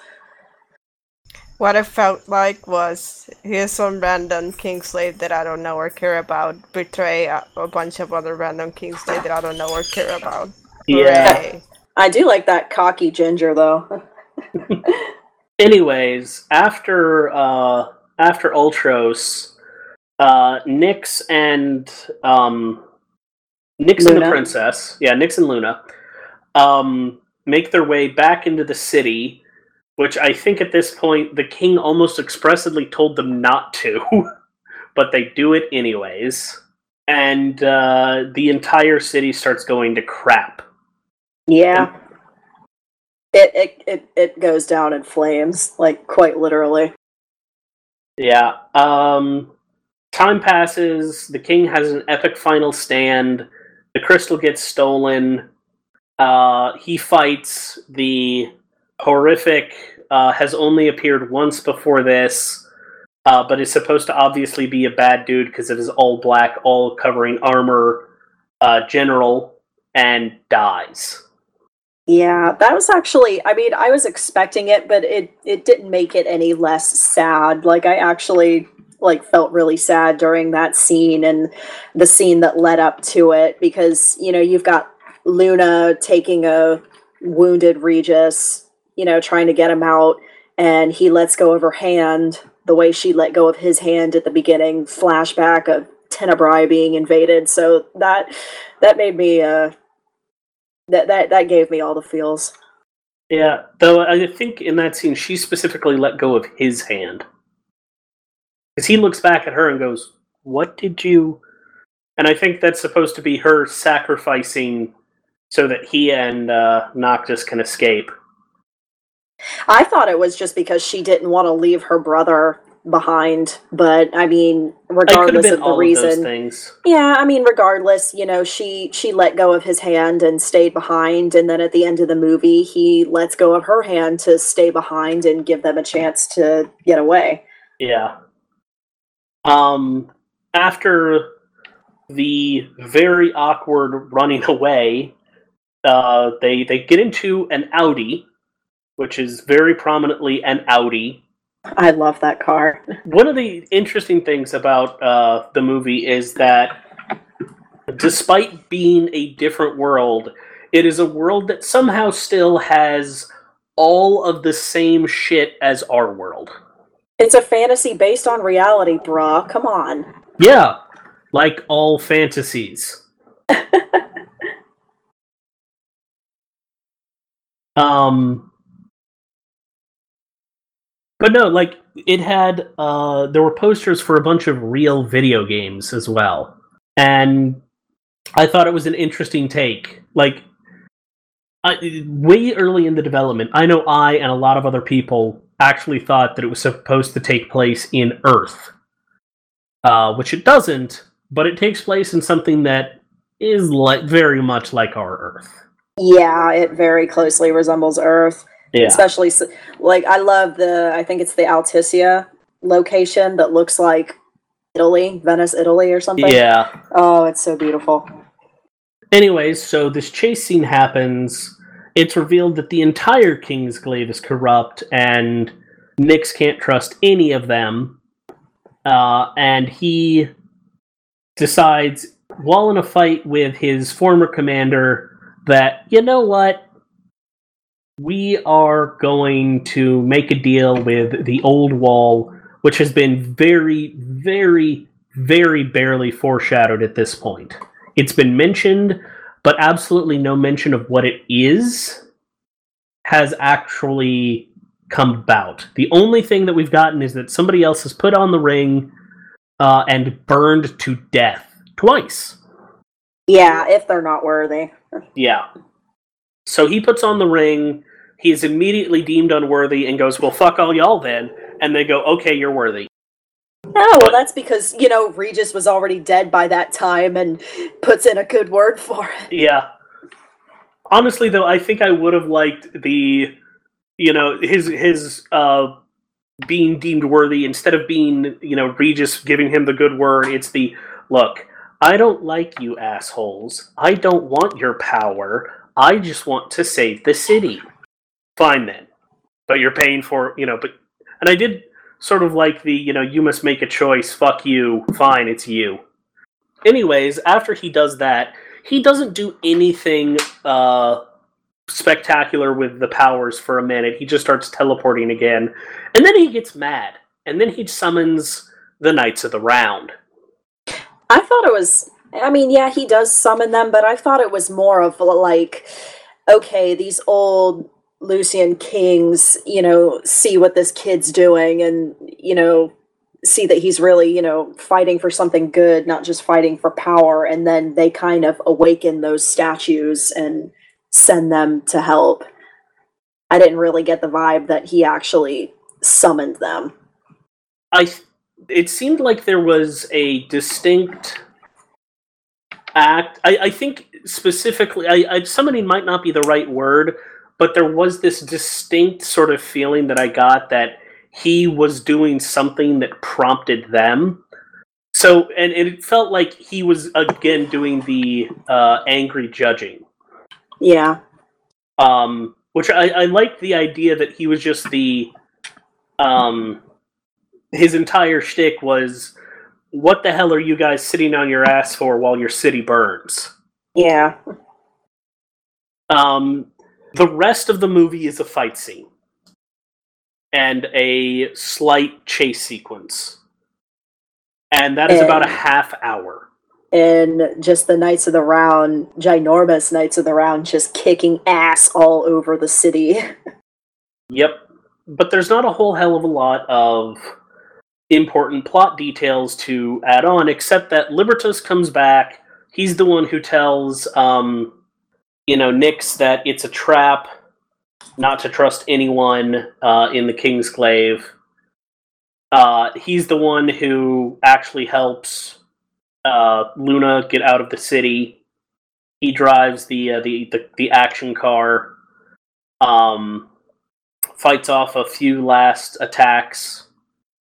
What it felt like was here's some random Kingsglaive that I don't know or care about betray a, a bunch of other random Kingsglaive that I don't know or care about. Hooray. I do like that cocky ginger though. [LAUGHS] anyways, after uh, after Ultros, uh, Nyx and um, Nyx and the princess, yeah, Nyx and Luna, um, make their way back into the city, which I think at this point the king almost expressly told them not to, [LAUGHS] but they do it anyways, and uh, the entire city starts going to crap. Yeah. It, it it it goes down in flames, like quite literally. Yeah. Um, time passes. The king has an epic final stand. The crystal gets stolen. Uh, he fights. The horrific uh, has only appeared once before this, uh, but is supposed to obviously be a bad dude because it is all black, all covering armor. Uh, general and dies. Yeah, that was actually I mean, I was expecting it, but it it didn't make it any less sad. Like I actually like felt really sad during that scene and the scene that led up to it because, you know, you've got Luna taking a wounded Regis, you know, trying to get him out and he lets go of her hand the way she let go of his hand at the beginning flashback of Tenebrae being invaded. So that that made me uh that that that gave me all the feels. Yeah, though I think in that scene she specifically let go of his hand. Because he looks back at her and goes, What did you. And I think that's supposed to be her sacrificing so that he and uh, Noctis can escape. I thought it was just because she didn't want to leave her brother behind, but I mean, It could have regardless of the of reason. things. Yeah, I mean, regardless, you know, she she let go of his hand and stayed behind, and then at the end of the movie, he lets go of her hand to stay behind and give them a chance to get away. Yeah. Um, after the very awkward running [LAUGHS] away, uh, they they get into an Audi, which is very prominently an Audi. I love that car. One of the interesting things about uh, the movie is that, despite being a different world, it is a world that somehow still has all of the same shit as our world. It's a fantasy based on reality, bruh. Come on. Yeah, like all fantasies. [LAUGHS] um But no, like it had uh there were posters for a bunch of real video games as well. And I thought it was an interesting take. Like I, way early in the development, I know I and a lot of other people actually thought that it was supposed to take place in Earth, uh, which it doesn't. But it takes place in something that is like very much like our Earth. Yeah, it very closely resembles Earth. Yeah, Especially, like, I love the, I think it's the Altissia location that looks like Italy, Venice, Italy, or something. yeah. Oh, it's so beautiful. Anyways, so this chase scene happens. It's revealed that the entire Kingsglaive is corrupt, and Nyx can't trust any of them. Uh, and he decides, while in a fight with his former commander, that, you know what? We are going to make a deal with the old wall, which has been very, very, very barely foreshadowed at this point. It's been mentioned, but absolutely no mention of what it is has actually come about. The only thing that we've gotten is that somebody else has put on the ring uh, and burned to death twice. Yeah, if they're not worthy. Yeah. So he puts on the ring. He is immediately deemed unworthy and goes, "Well, fuck all y'all then." And they go, "Okay, you're worthy." Oh, well, that's because, you know, Regis was already dead by that time and puts in a good word for it. Yeah. Honestly, though, I think I would have liked the, you know, his his uh, being deemed worthy instead of being, you know, Regis giving him the good word. It's the look. I don't like you assholes. I don't want your power. I just want to save the city. Fine then, but you're paying for, you know. But and I did sort of like the, you know, you must make a choice. Fuck you. Fine, it's you. Anyways, after he does that, he doesn't do anything uh, spectacular with the powers for a minute. He just starts teleporting again, and then he gets mad, and then he summons the Knights of the Round. I thought it was. I mean, yeah, he does summon them, but I thought it was more of like, okay, these old Lucian kings, you know, see what this kid's doing and, you know, see that he's really, you know, fighting for something good, not just fighting for power. And then they kind of awaken those statues and send them to help. I didn't really get the vibe that he actually summoned them. I it seemed like there was a distinct act. I, I think specifically, I, I summoning might not be the right word, but there was this distinct sort of feeling that I got that he was doing something that prompted them. So, and, and it felt like he was again doing the uh, angry judging Yeah. um, which I, I like the idea that he was just the um, his entire shtick was what the hell are you guys sitting on your ass for while your city burns? Yeah. Um, the rest of the movie is a fight scene and a slight chase sequence, and that is about a half hour. and just the Knights of the Round, ginormous Knights of the Round, just kicking ass all over the city. [LAUGHS] Yep. But there's not a whole hell of a lot of important plot details to add on, except that Libertus comes back. He's the one who tells, um, you know, Nyx that it's a trap not to trust anyone uh, in the Kingsglaive. Uh, he's the one who actually helps uh, Luna get out of the city. He drives the uh, the, the the action car. Um, fights off a few last attacks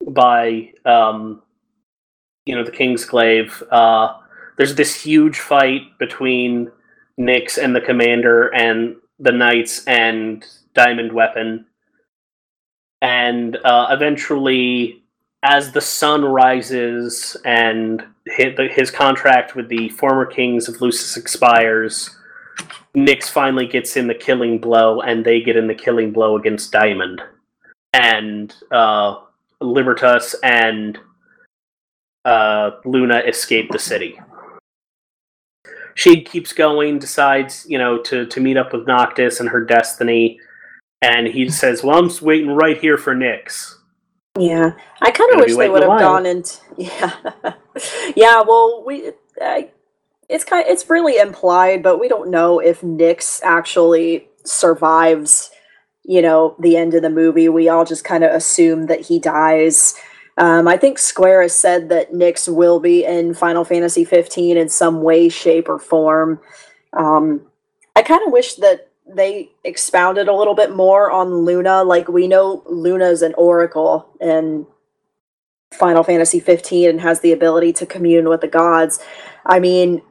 by um, you know the Kingsglaive. Uh, there's this huge fight between Nyx and the commander and the knights and Diamond Weapon, and uh, eventually, as the sun rises and his contract with the former kings of Lucis expires. Nyx finally gets in the killing blow, and they get in the killing blow against Diamond. And uh, Libertus and uh, Luna escape the city. She keeps going, decides, you know, to, to meet up with Noctis and her destiny, and he [LAUGHS] says, Well, I'm waiting right here for Nyx. Yeah, I kind of wish they would have gone into [LAUGHS] yeah, yeah. Well, we I, it's kind it's really implied, but we don't know if Nyx actually survives. You know, the end of the movie. We all just kind of assume that he dies. Um, I think Square has said that Nyx will be in Final Fantasy 15 in some way, shape, or form. Um, I kind of wish that they expounded a little bit more on Luna. Like we know Luna's an oracle in Final Fantasy 15 and has the ability to commune with the gods. I mean,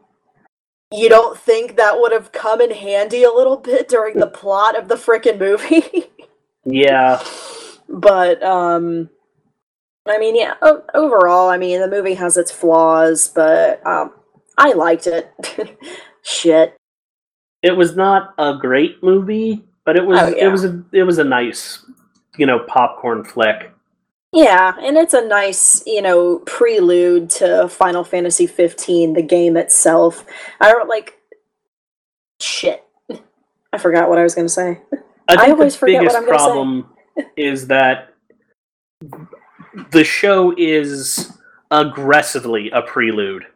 you don't think that would have come in handy a little bit during the plot of the frickin' movie? [LAUGHS] Yeah, but um I mean, yeah, o- overall, I mean, the movie has its flaws, but um I liked it. [LAUGHS] Shit. it was not a great movie, but it was Oh, yeah. it was a it was a nice, you know, popcorn flick. Yeah, and it's a nice, you know, prelude to Final Fantasy 15, the game itself. I don't like shit. [LAUGHS] I forgot what I was going to say. I I think always the forget what biggest I'm gonna say. problem [LAUGHS] is that the show is aggressively a prelude.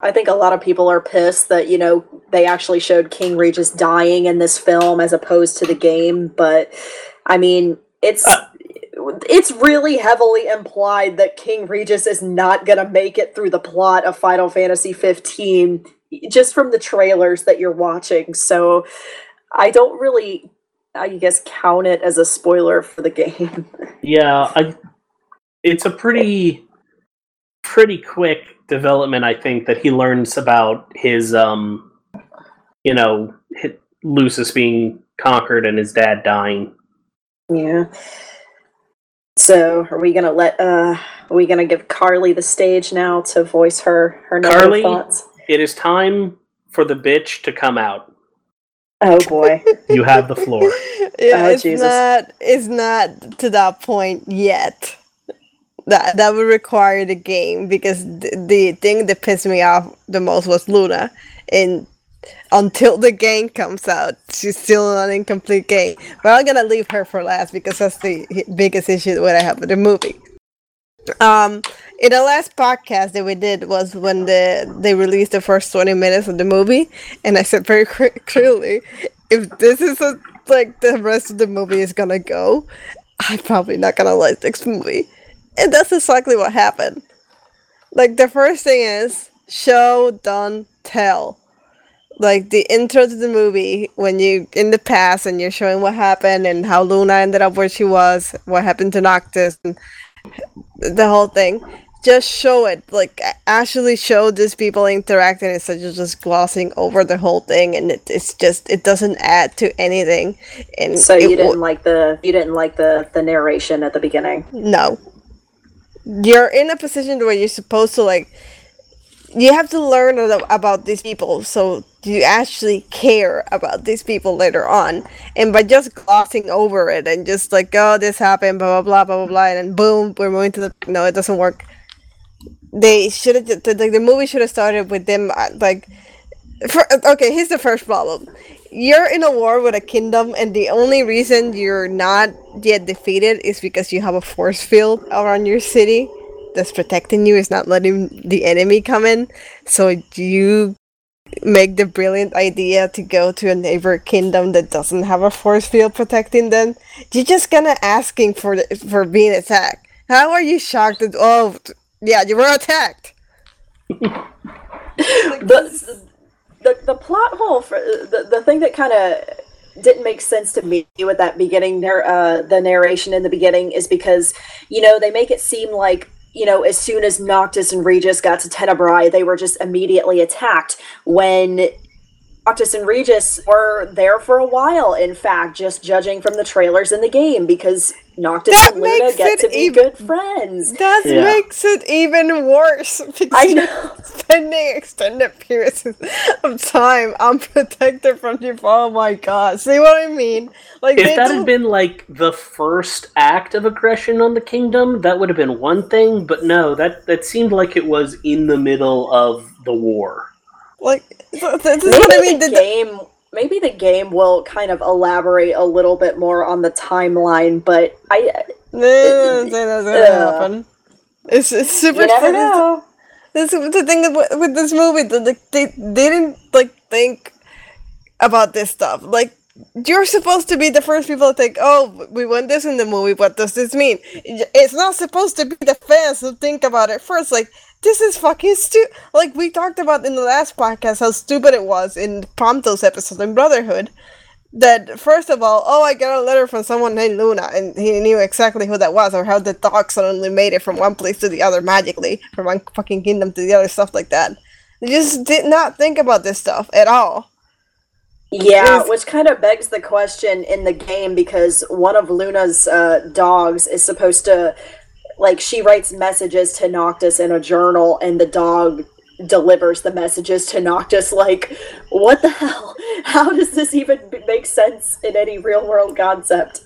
I think a lot of people are pissed that, you know, they actually showed King Regis dying in this film as opposed to the game, but I mean, it's Uh. it's really heavily implied that King Regis is not going to make it through the plot of Final Fantasy 15 just from the trailers that you're watching. So I don't really I guess count it as a spoiler for the [LAUGHS] game. Yeah, I, it's a pretty pretty quick development. I think that he learns about his um, you know, hi- Lucis being conquered and his dad dying. Yeah. So, are we gonna let uh are we gonna give Carly the stage now to voice her her negative Carly? thoughts? It is time for the bitch to come out. Oh boy. [LAUGHS] You have the floor. [LAUGHS] yeah, Oh, it's Jesus. not. It's not to that point yet. That that would require the game because the, the thing that pissed me off the most was Luna, and until the game comes out, she's still an incomplete game. But I'm gonna leave her for last because that's the biggest issue that I have with the movie. Um, in the last podcast that we did was when the they released the first 20 minutes of the movie, and I said very clearly, if this is a, like the rest of the movie is gonna go, I'm probably not gonna like this movie, and that's exactly what happened. Like the first thing is show, don't tell. Like the intro to the movie when you in the past and you're showing what happened and how Luna ended up where she was, what happened to Noctis, and the whole thing. Just show it, like actually show these people interacting instead of just glossing over the whole thing, and it, it's just it doesn't add to anything. And So you didn't like the you didn't like the the narration at the beginning. no. You're in a position where you're supposed to like you have to learn about these people so you actually care about these people later on. And by just glossing over it and just like, oh, this happened, blah, blah, blah, blah, blah, and then boom, we're moving to the. No, it doesn't work. They should have. The, the movie should have started with them, uh, like. For, okay, here's the first problem. You're in a war with a kingdom, and the only reason you're not yet defeated is because you have a force field around your city that's protecting you. It's not letting the enemy come in. So you make the brilliant idea to go to a neighbor kingdom that doesn't have a force field protecting them. You're just gonna asking for the, for being attacked. How are you shocked that? Oh, yeah, you were attacked. [LAUGHS] the, the the plot hole for the, the thing that kind of didn't make sense to me with that beginning uh the narration in the beginning is because you know they make it seem like you know as soon as Noctis and Regis got to Tenebrae they were just immediately attacked when Noctis and Regis were there for a while in fact just judging from the trailers in the game because Noctis That and Luna get to be even- good friends That Yeah. makes it even worse [LAUGHS] because I know spending extended periods of time unprotected from your. Oh my god! See what I mean? Like If that do- had been like the first act of aggression on the kingdom, that would have been one thing. But no, that that seemed like it was in the middle of the war. like so this is maybe what I mean. the game maybe the game will kind of elaborate a little bit more on the timeline, but I No, no, no, that's gonna Yeah. happen. It's, it's super. you never know. This the thing with, with this movie. The, the, they didn't like think about this stuff. Like you're supposed to be the first people to think, "Oh, we want this in the movie. What does this mean?" It's not supposed to be the fans who think about it first. Like this is fucking stupid. Like we talked about in the last podcast, how stupid it was in Prompto's episode in Brotherhood. That first of all, oh, I got a letter from someone named Luna, and he knew exactly who that was, or how the dog suddenly made it from one place to the other magically, from one fucking kingdom to the other, stuff like that. They just did not think about this stuff at all. Yeah, Is- which kind of begs the question in the game because one of Luna's uh, dogs is supposed to, like, she writes messages to Noctis in a journal, and the dog delivers the messages to Noctis. Like, what the hell? [LAUGHS] How does this even b- make sense in any real world concept?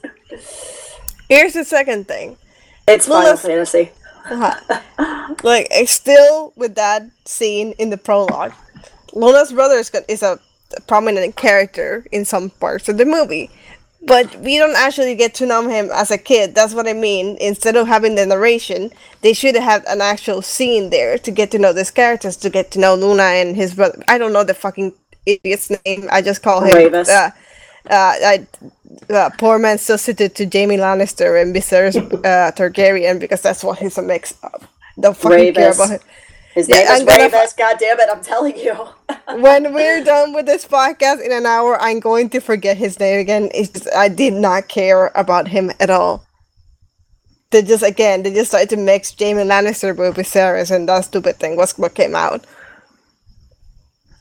Here's the second thing. It's Final Fantasy. [LAUGHS] like it's still with that scene in the prologue luna's brother is, is a prominent character in some parts of the movie but we don't actually get to know him as a kid that's what i mean instead of having the narration they should have had an actual scene there to get to know these characters to get to know luna and his brother i don't know the fucking idiot's name i just call him Ravus. uh, uh, I, uh, poor man substitute to Jaime Lannister and Viserys uh, Targaryen because that's what he's a mix of. Don't fucking care about him. His Yeah, name is I'm gonna Ravus. God damn it! I'm telling you. [LAUGHS] When we're done with this podcast in an hour, I'm going to forget his name again. It's just, I did not care about him at all. They just again they just started to mix Jaime Lannister with Viserys, and that stupid thing was what came out.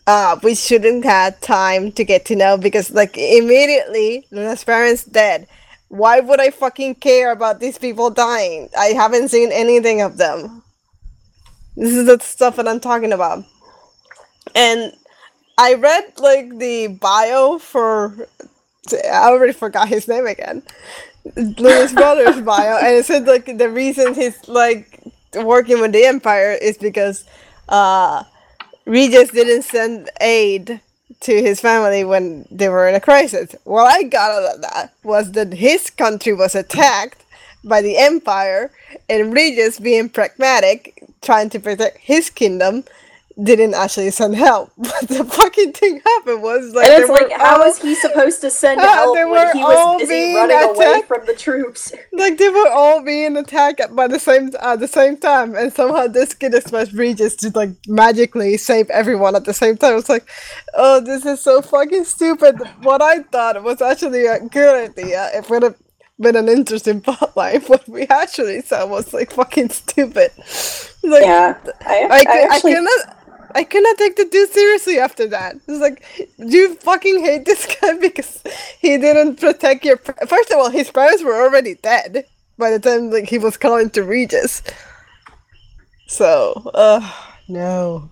Uh, we shouldn't have time to get to know because like immediately Luna's parents dead. Why would I fucking care about these people dying? I haven't seen anything of them. This is the stuff that I'm talking about. And I read like the bio for I already forgot his name again. Luna's brother's [LAUGHS] bio, and it said like the reason he's like working with the Empire is because uh Regis didn't send aid to his family when they were in a crisis. What I got out of that was that his country was attacked by the Empire, and Regis, being pragmatic, trying to protect his kingdom, didn't actually send help. [LAUGHS] But the fucking thing happened was like and it's like, how all- is he supposed to send [LAUGHS] help when were he was busy running away from the troops? [LAUGHS] like they were all being attacked at- by the same at the same time, and somehow this kid expects Regis to like magically save everyone at the same time. It's like, oh, this is so fucking stupid. What I thought was actually a good idea. It would have been an interesting plotline. What we actually saw was like fucking stupid. Like, Yeah, I, I, I cou- I cannot. I cannot take the dude seriously after that. It's like you fucking hate this [LAUGHS] guy because he didn't protect your. pa- First of all, his parents were already dead by the time like he was calling to Regis. So, uh, no.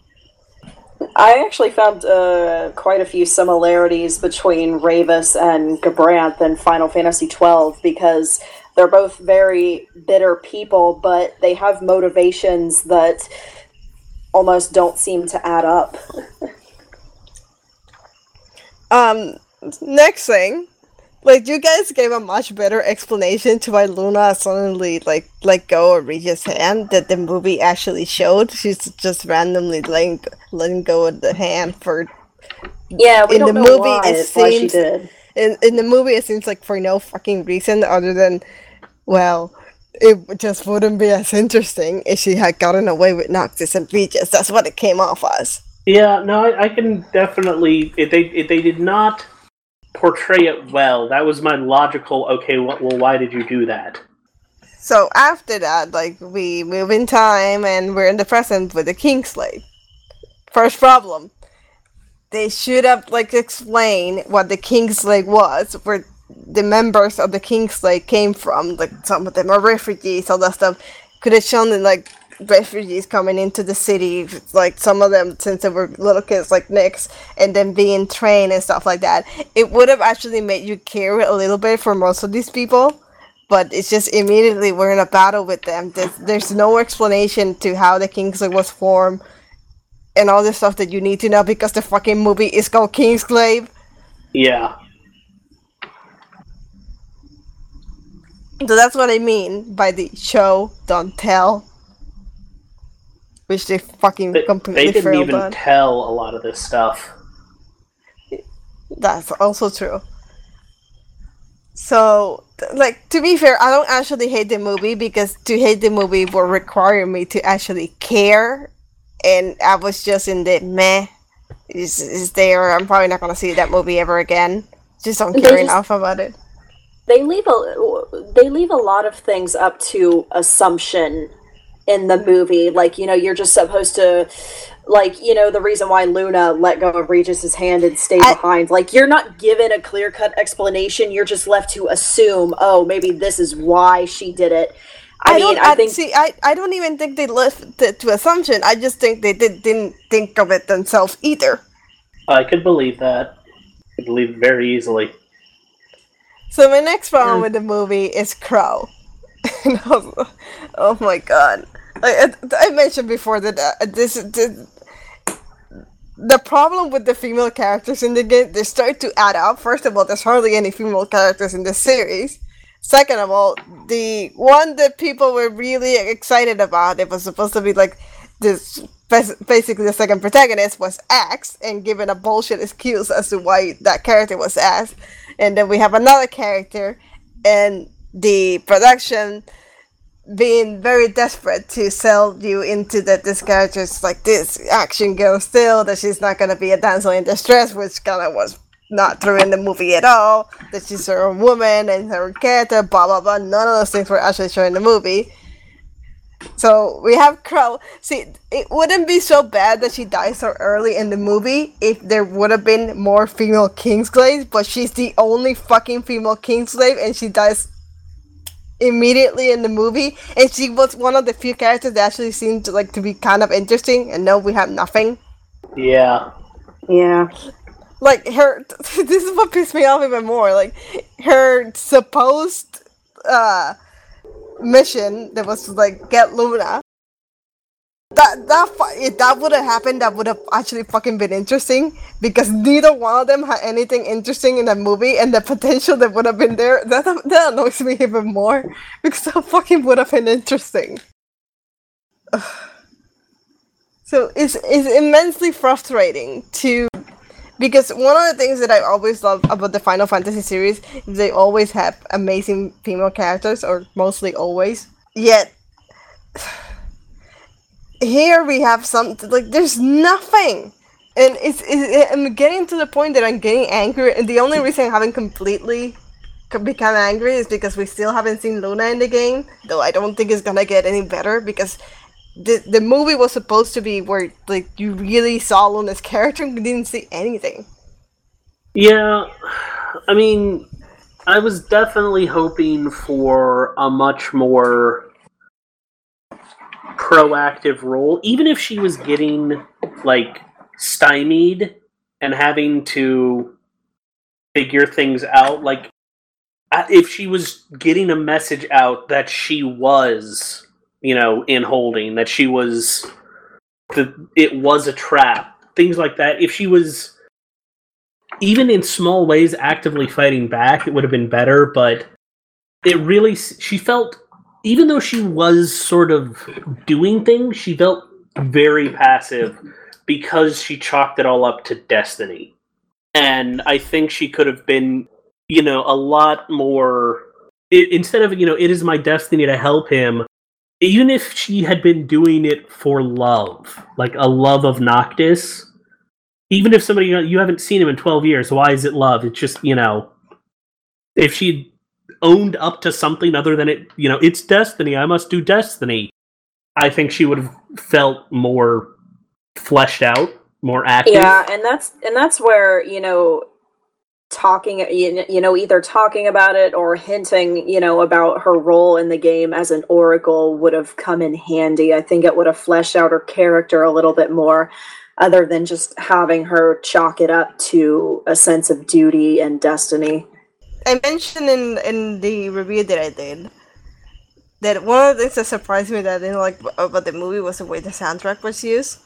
I actually found uh, quite a few similarities between Ravus and Gabranth in Final Fantasy XII because they're both very bitter people, but they have motivations that almost don't seem to add up. Um, next thing, like you guys gave a much better explanation to why Luna suddenly like let go of Regis' hand that the movie actually showed. She's just randomly letting letting go of the hand for Yeah, we In the movie, why, it why she seems- did. in in the movie it seems like for no fucking reason other than well it just wouldn't be as interesting if she had gotten away with Noctis and Regis. That's what it came off as. Yeah, no, I, I can definitely. If they if they did not portray it well, that was my logical. Okay, well, why did you do that? So after that, like we move in time and we're in the present with the Kingsglaive. First problem. They should have like explained what the Kingsglaive was, where the members of the Kingsglaive came from. Like some of them are refugees, all that stuff. Could have shown them like refugees coming into the city, like some of them since they were little kids like Nyx, and then being trained and stuff like that. It would have actually made you care a little bit for most of these people but it's just immediately we're in a battle with them. There's, there's no explanation to how the Kingsglaive was formed and all this stuff that you need to know because the fucking movie is called Kingsglaive. Yeah. So that's what I mean by the show, don't tell. Which they fucking They, completely they didn't failed even on. tell a lot of this stuff. That's also true. So, like, to be fair, I don't actually hate the movie because to hate the movie would require me to actually care. And I was just in the meh. Is, is there? I'm probably not going to see that movie ever again. Just don't care just- enough about it. they leave a they leave a lot of things up to assumption in the movie like you know you're just supposed to like you know the reason why luna let go of regis's hand and stay I- behind like you're not given a clear cut explanation you're just left to assume oh maybe this is why she did it i, mean don't i think see. I, I don't even think they left it to assumption. I just think they did, didn't think of it themselves either. I could believe that. I could believe it very easily. So my next problem Mm. with the movie is Crowe. [LAUGHS] Was- oh my god! I, I mentioned before that uh, this, the problem with the female characters in the game they start to add up. First of all, there's hardly any female characters in this series. Second of all, the one that people were really excited about, it was supposed to be like this. Basically, the second protagonist was Axe, and given a bullshit excuse as to why that character was Axe. And then we have another character, and the production being very desperate to sell you into that this character's like this action girl still, that she's not gonna be a damsel in distress, which kind of was not true in the movie at all. That she's her own woman and her own character, blah blah blah. None of those things were actually shown in the movie. So we have Crowe. See, it wouldn't be so bad that she dies so early in the movie if there would have been more female Kingsglaives, but she's the only fucking female Kingsglaive and she dies immediately in the movie and she was one of the few characters that actually seemed to like to be kind of interesting and no we have nothing. Yeah. yeah Like her [LAUGHS] this is what pissed me off even more. Like her supposed uh mission that was to, like get Luna. That that if that would have happened, that would have actually fucking been interesting because neither one of them had anything interesting in the movie, and the potential that would have been there that that annoys me even more because that fucking would have been interesting. [SIGHS] So it's it's immensely frustrating to because one of the things that I always love about the Final Fantasy series is they always have amazing female characters, or mostly always. Yet [SIGHS] here we have something like there's nothing, and it's, it's I'm getting to the point that I'm getting angry, and the only reason I haven't completely become angry is because we still haven't seen Luna in the game. Though I don't think it's gonna get any better because the the movie was supposed to be where like you really saw Luna's character and didn't see anything. Yeah. I mean, I was definitely hoping for a much more proactive role, even if she was getting like stymied and having to figure things out. Like, if she was getting a message out that she was, you know, in holding, that she was, that it was a trap, things like that. If she was even in small ways actively fighting back it would have been better but it really she felt even though she was sort of doing things she felt very passive because she chalked it all up to destiny. And i think she could have been you know a lot more i instead of you know it is my destiny to help him even if she had been doing it for love like a love of noctis even if somebody you haven't seen him in 12 years why is it love? It's just you know if she owned up to something other than it you know it's destiny i must do destiny i think she would have felt more fleshed out more active Yeah, and that's and that's where you know talking you know either talking about it or hinting you know about her role in the game as an oracle would have come in handy. I think it would have fleshed out her character a little bit more other than just having her chalk it up to a sense of duty and destiny. I mentioned in in the review that I did that one of the things that surprised me that I didn't like about the movie was the way the soundtrack was used.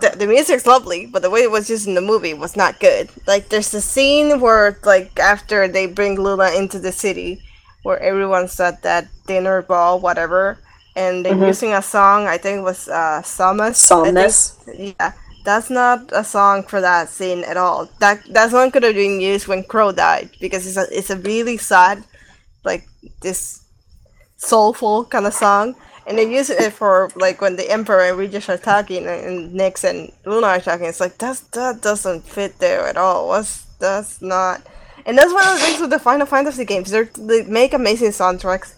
the, the music's lovely, but the way it was used in the movie was not good. Like, there's a scene where, like, after they bring Luna into the city, where everyone's at that dinner ball, whatever, and they're Mhm. using a song. I think it was uh, Somnus. I Somnus. Yeah, that's not a song for that scene at all. That that song could have been used when Crowe died because it's a it's a really sad, like this soulful kind of song. And they use it for like when the Emperor and Regis are talking and, and Nyx and Luna are talking. It's like that's that doesn't fit there at all. What's that's not. And that's one of the things with the Final Fantasy games. They're, they make amazing soundtracks.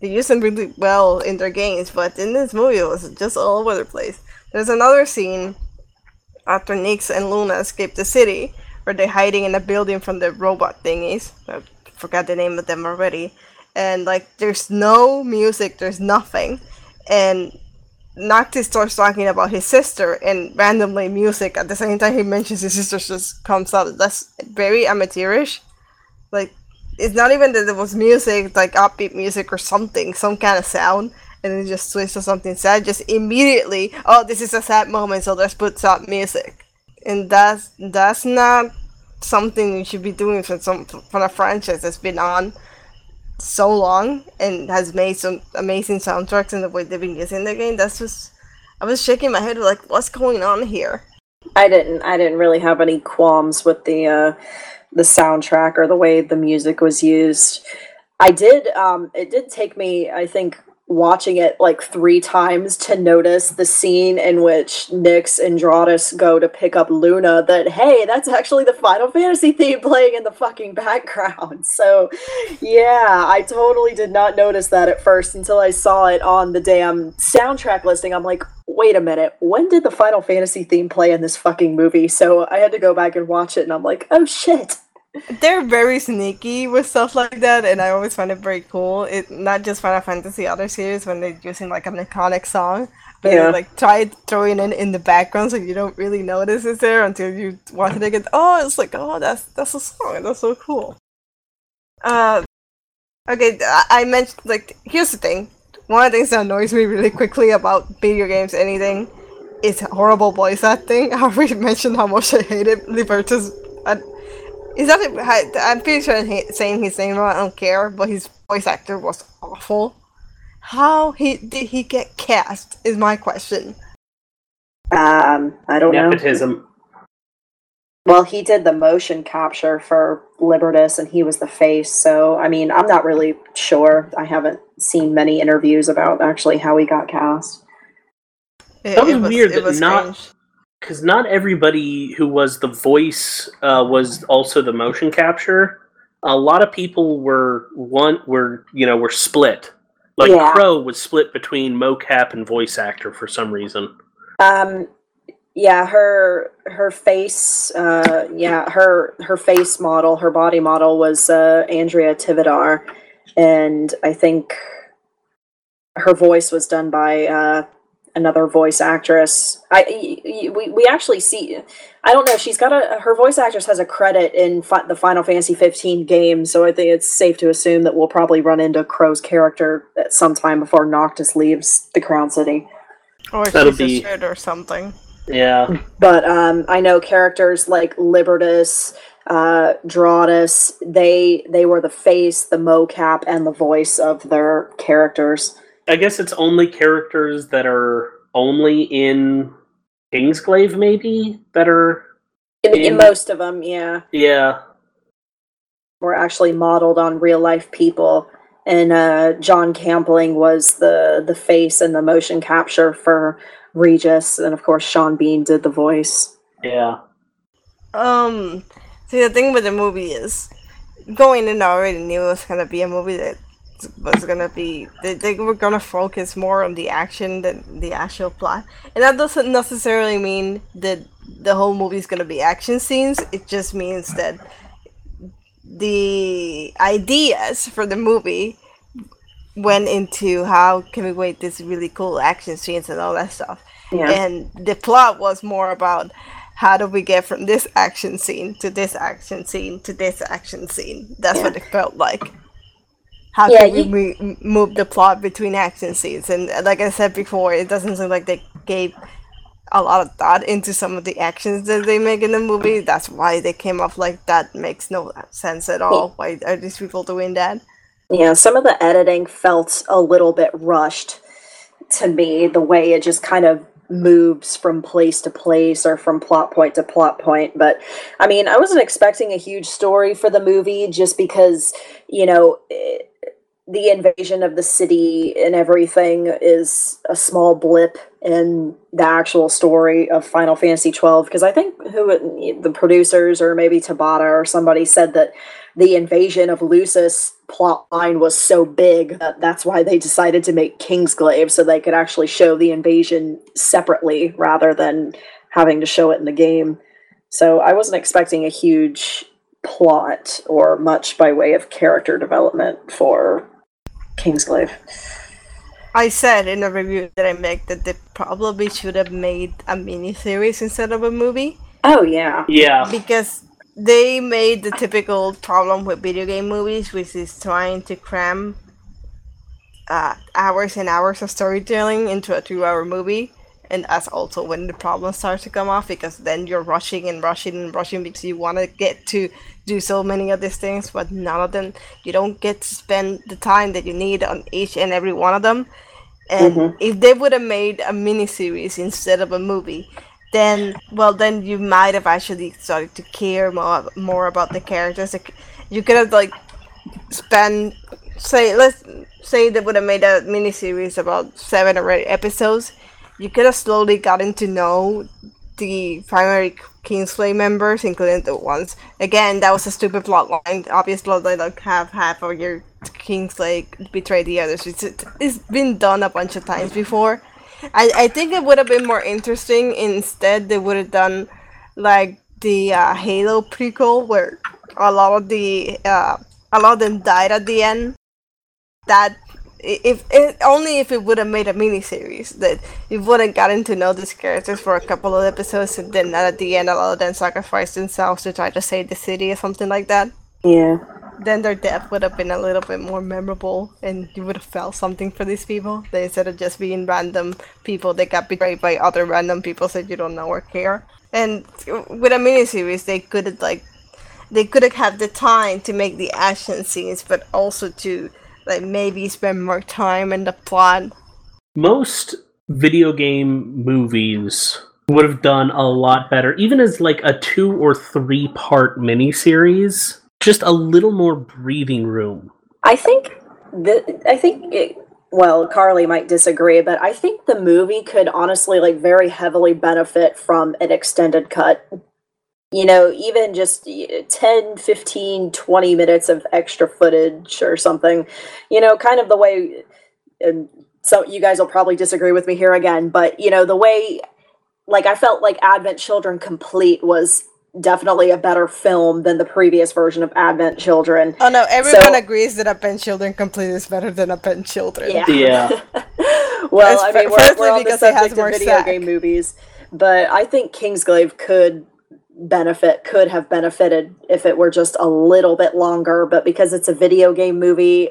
They use them really well in their games, but in this movie, it was just all over the place. There's another scene after Nyx and Luna escape the city where they're hiding in a building from the robot thingies. I forgot the name of them already. And like, there's no music, there's nothing. And Noctis starts talking about his sister, and randomly music at the same time he mentions his sister just comes out. That's very amateurish. Like, it's not even that there was music, like upbeat music or something, some kind of sound, and then just switch to something sad. Just immediately, oh, this is a sad moment, so let's put sad music, and that's that's not something you should be doing for some for a franchise that's been on so long and has made some amazing soundtracks in the way they've been using the game. That's just, I was shaking my head like, what's going on here? I didn't. I didn't really have any qualms with the uh, the soundtrack or the way the music was used. I did. Um, it did take me, I think, watching it like three times to notice the scene in which Nyx and Drautos go to pick up Luna. That hey, that's actually the Final Fantasy theme playing in the fucking background. [LAUGHS] So, yeah, I totally did not notice that at first until I saw it on the damn soundtrack listing. I'm like, wait a minute, when did the Final Fantasy theme play in this fucking movie? So I had to go back and watch it, and I'm like, oh shit. They're very sneaky with stuff like that, and I always find it very cool. It not just Final Fantasy, other series when they're using like an iconic song, but Yeah. like try throwing it in the background so you don't really notice it's there until you watch it again. Oh, it's like oh, that's that's a song. That's so cool. Uh, okay, I, mentioned like here's the thing. One of the things that annoys me really quickly about video games, anything, is horrible voice acting. [LAUGHS] I already mentioned how much I hated Libertus. Uh, is that it? I- I'm pretty sure I'm ha- saying his name wrong. I don't care, but his voice actor was awful. How he did he get cast? Is my question. Um, I don't know. Nepotism. Well, he did the motion capture for Libertus, and he was the face. So, I mean, I'm not really sure. I haven't seen many interviews about actually how he got cast. It, That was weird that not- strange. Because not everybody who was the voice uh, was also the motion capture. A lot of people were one were you know were split. Like Yeah. Crowe was split between mocap and voice actor for some reason. Um, yeah, her her face, uh, yeah, her her face model, her body model was uh, Andrea Tivadar, and I think her voice was done by uh, another voice actress. I y- y- we we actually see. I don't know. She's got a her voice actress has a credit in fi- the Final Fantasy 15 game, so I think it's safe to assume that we'll probably run into Crowe's character at some time before Noctis leaves the Crown City. Or That'll a be- shit or something. Yeah, but um, I know characters like Libertus, uh, Drautos, they they were the face, the mocap, and the voice of their characters. I guess it's only characters that are only in Kingsglaive, maybe that are In, in In- most of them, yeah, yeah. were actually modeled on real life people. And uh, Jon Campling was the the face and the motion capture for Regis, and of course Sean Bean did the voice. Yeah. Um, see, the thing with the movie is, going in, I already knew it was gonna be a movie that was gonna be they, they were gonna focus more on the action than the actual plot, and that doesn't necessarily mean that the whole movie is gonna be action scenes. It just means that the ideas for the movie went into how can we make this really cool action scenes and all that stuff. Yeah, and the plot was more about how do we get from this action scene to this action scene to this action scene. That's what it felt like how Yeah, can we m- move the plot between action scenes and uh, like i said before it doesn't seem like they gave a lot of thought into some of the actions that they make in the movie. That's why they came off like that. Makes no sense at all. Why are these people doing that? Yeah, some of the editing felt a little bit rushed to me, the way it just kind of moves from place to place or from plot point to plot point. But I mean, I wasn't expecting a huge story for the movie just because, you know, it, the invasion of the city and everything is a small blip in the actual story of Final Fantasy 12 because I think who the producers or maybe Tabata or somebody said that the invasion of Lucis plot line was so big that that's why they decided to make Kingsglaive so they could actually show the invasion separately rather than having to show it in the game. So I wasn't expecting a huge plot or much by way of character development for Kingsglaive. I said in a review that I made that they probably should have made a mini series instead of a movie. Oh yeah. Yeah. Because they made the typical problem with video game movies, which is trying to cram uh, hours and hours of storytelling into a two-hour movie, and that's also when the problem starts to come off because then you're rushing and rushing and rushing because you want to get to do so many of these things, but none of them you don't get to spend the time that you need on each and every one of them. And Mhm. if they would have made a mini series instead of a movie, then well, then you might have actually started to care more more about the characters. Like, you could have like spend say let's say they would have made a mini series about seven or eight episodes. You could have slowly gotten to know the primary Kingsglaive members, including the ones. Again, that was a stupid plot line. Obviously, they don't have half of your Kingsglaive betray the others. It's, it's been done a bunch of times before. I, I think it would have been more interesting. Instead, they would have done like the uh, Halo prequel, where a lot of the uh, a lot of them died at the end. That i- if only if it would have made a mini series that you would have gotten to know these characters for a couple of episodes, and then at the end, a lot of them sacrificed themselves to try to save the city or something like that. Yeah. Then their death would have been a little bit more memorable, and you would have felt something for these people. They, instead of just being random people that got betrayed by other random people that you don't know or care. And with a miniseries, they could have like, they could have had the time to make the action scenes, but also to like maybe spend more time in the plot. most video game movies would have done a lot better, even as like a two or three part miniseries. Just a little more breathing room. I think the I think it, well, Carly might disagree, but I think the movie could honestly like very heavily benefit from an extended cut. You know, even just y- 10, 15, 20 minutes of extra footage or something. You know, kind of the way and so you guys will probably disagree with me here again, but you know, the way like I felt like Advent Children Complete was definitely a better film than the previous version of Advent Children. Oh no, everyone So- agrees that Advent Children Complete is better than Advent Children. Yeah. Yeah. [LAUGHS] well, I It's fir- mean, we're, firstly we're on the because it has subject more of video sack. game movies, but I think Kingsglaive could benefit, could have benefited if it were just a little bit longer. But because it's a video game movie,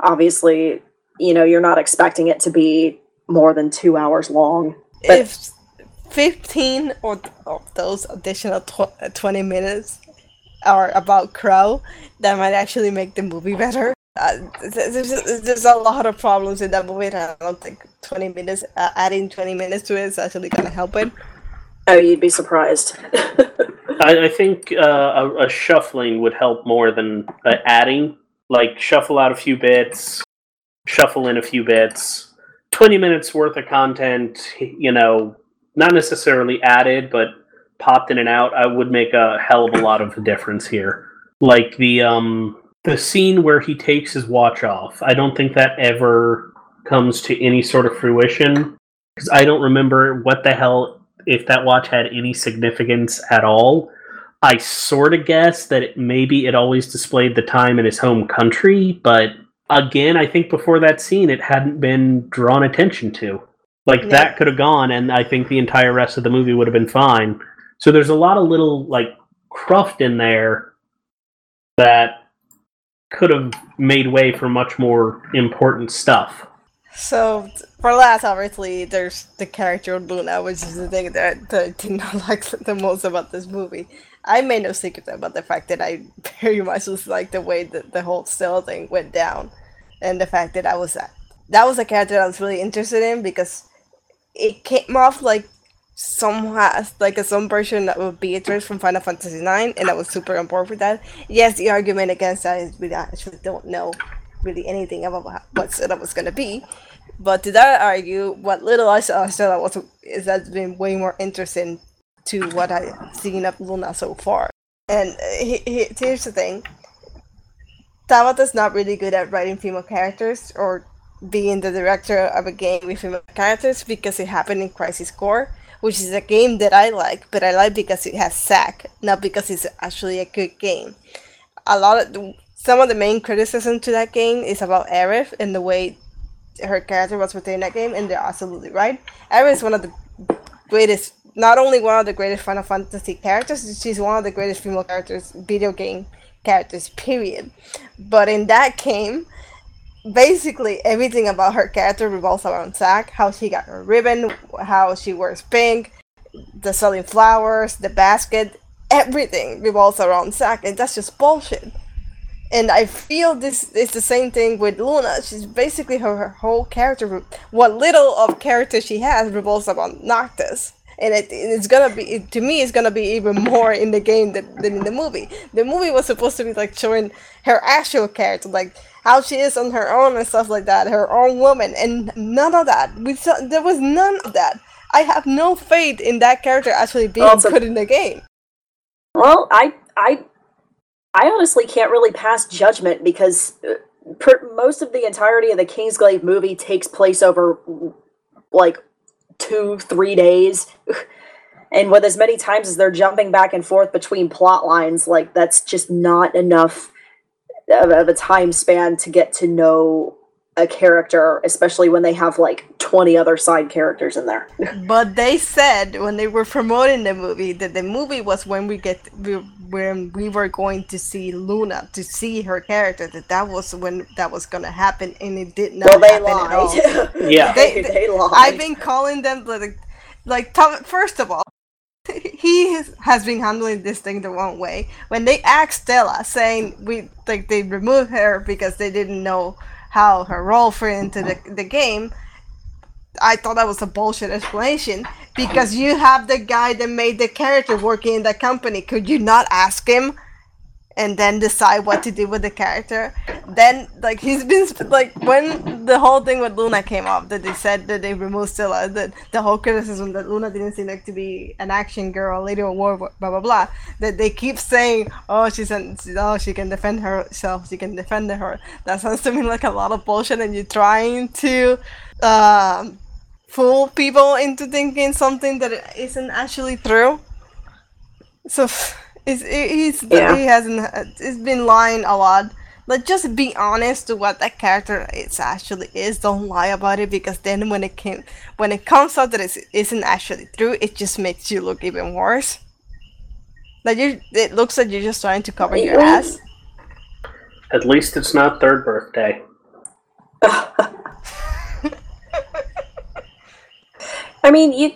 obviously, you know, you're not expecting it to be more than two hours long. But- if 15 or those additional tw- 20 minutes are about Crowe, that might actually make the movie better. Uh, there's, there's a lot of problems in that movie, and I don't think 20 minutes, uh, adding 20 minutes to it is actually going to help it. Oh, you'd be surprised. [LAUGHS] I, I think uh, a, a shuffling would help more than uh, adding. Like shuffle out a few bits, shuffle in a few bits. Twenty minutes worth of content, you know, not necessarily added, but popped in and out. I would make a hell of a lot of a difference here. Like the um the scene where he takes his watch off. I don't think that ever comes to any sort of fruition because I don't remember what the hell if that watch had any significance at all. I sort of guess that it, maybe it always displayed the time in his home country, but again, I think before that scene, it hadn't been drawn attention to. Like Yeah. that could have gone, and I think the entire rest of the movie would have been fine. So there's a lot of little like cruft in there that could have made way for much more important stuff. So, for last, obviously, there's the character of Luna, which is the thing that, that I did not [LAUGHS] like the most about this movie. I made no secret about the fact that I [LAUGHS] very much was like the way that the whole Stella thing went down, and the fact that I was that that was a character I was really interested in because it came off like somewhat like a some version of Beatrix from Final Fantasy IX, and I was super on board with that. Yes, the argument against that is we actually don't know really anything about what Stella was gonna be. But to that argue, what little I saw Stella was is that's been way more interesting to what I've seen of Luna so far. And uh, he, he, here's the thing. Tabata's not really good at writing female characters or being the director of a game with female characters because it happened in Crisis Core, which is a game that I like, but I like because it has Zack, not because it's actually a good game. A lot of some of the main criticism to that game is about Aerith and the way her character was within that game, and they're absolutely right. Aerith is one of the greatest, not only one of the greatest Final Fantasy characters, she's one of the greatest female characters, video game characters, period. But in that game, basically everything about her character revolves around Zack. How she got her ribbon, how she wears pink, the selling flowers, the basket, everything revolves around Zack, and that's just bullshit. And I feel this is the same thing with Luna. She's basically her, her whole character, what little of character she has, revolves around Noctis. And it, it's gonna be to me it's gonna be even more in the game than, than in the movie. The movie was supposed to be like showing her actual character like how she is on her own and stuff like that her own woman and none of that. We saw there was none of that. I have no faith in that character actually being well, put in the game. Well i i i honestly can't really pass judgment because uh, per, most of the entirety of the kingsglaive movie takes place over like two, three days. [LAUGHS] and with as many times as they're jumping back and forth between plot lines, like that's just not enough of, of a time span to get to know a character, especially when they have like 20 other side characters in there. [LAUGHS] but they said when they were promoting the movie that the movie was when we get we, when we were going to see Luna to see her character that that was when that was going to happen and it did not well, they happen lied. at all. [LAUGHS] [LAUGHS] yeah. They, they, they lied. I've been calling them like like first of all he has been handling this thing the wrong way. When they asked Stella, saying we like they removed her because they didn't know how her role fit into the, the game, I thought that was a bullshit explanation because you have the guy that made the character working in the company. Could you not ask him and then decide what to do with the character. Then, like, he's been like when the whole thing with Luna came up, that they said that they removed Stella, that the whole criticism that Luna didn't seem like to be an action girl, a lady of war, blah blah blah. That they keep saying, oh, she's an, oh, she can defend herself, she can defend her. That sounds to me like a lot of bullshit, and you're trying to. Um, fool people into thinking something that isn't actually true. So it's, he's yeah. he hasn't it's been lying a lot. But just be honest to what that character is actually is. Don't lie about it because then when it came when it comes out that it isn't actually true, it just makes you look even worse. Like you, it looks like you're just trying to cover your ass. At least it's not third birthday. [LAUGHS] I mean, you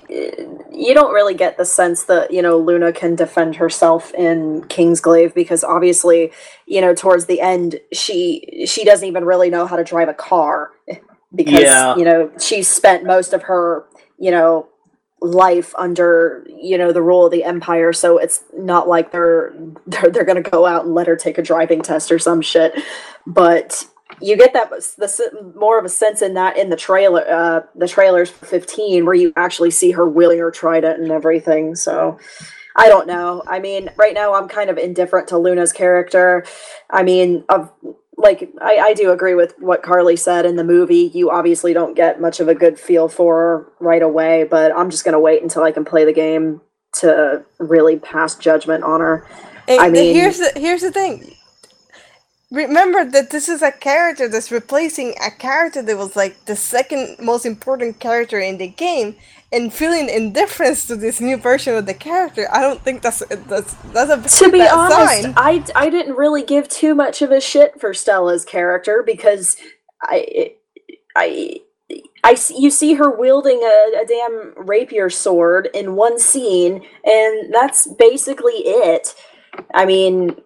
you don't really get the sense that you know Luna can defend herself in Kingsglaive because obviously, you know, towards the end, she she doesn't even really know how to drive a car [LAUGHS] because yeah. you know she spent most of her you know life under you know the rule of the empire so it's not like they're [LAUGHS] they're, they're going to go out and let her take a driving test or some shit but you get that the more of a sense in that in the trailer uh the trailers for 15 where you actually see her wheeling her trident and everything so i don't know. I mean right now i'm kind of indifferent to luna's character. I mean of like I, I do agree with what carly said in the movie. You obviously don't get much of a good feel for her right away but i'm just gonna wait until i can play the game to really pass judgment on her. And i mean here's the here's the thing remember that this is a character that's replacing a character that was like the second most important character in the game and feeling indifference to this new version of the character i don't think that's that's that's a to be honest sign. i i didn't really give too much of a shit for stella's character because i i I you see her wielding a, a damn rapier sword in one scene, and that's basically it. I mean,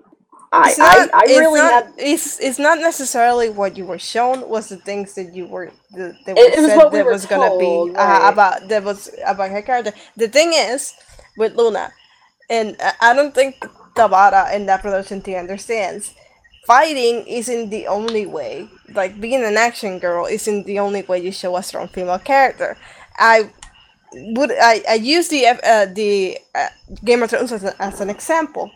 I It's not, I, I it's really not, had it's it's not necessarily what you were shown was the things that you were the, that It- it was said we that was gonna told, be uh, right. about that was about her character. The thing is with Luna, and I- don't think Tabata and that production team understands. Fighting isn't the only way. Like being an action girl isn't the only way you show a strong female character. I would I, I use the uh, the uh, Game of Thrones as, a, as an example.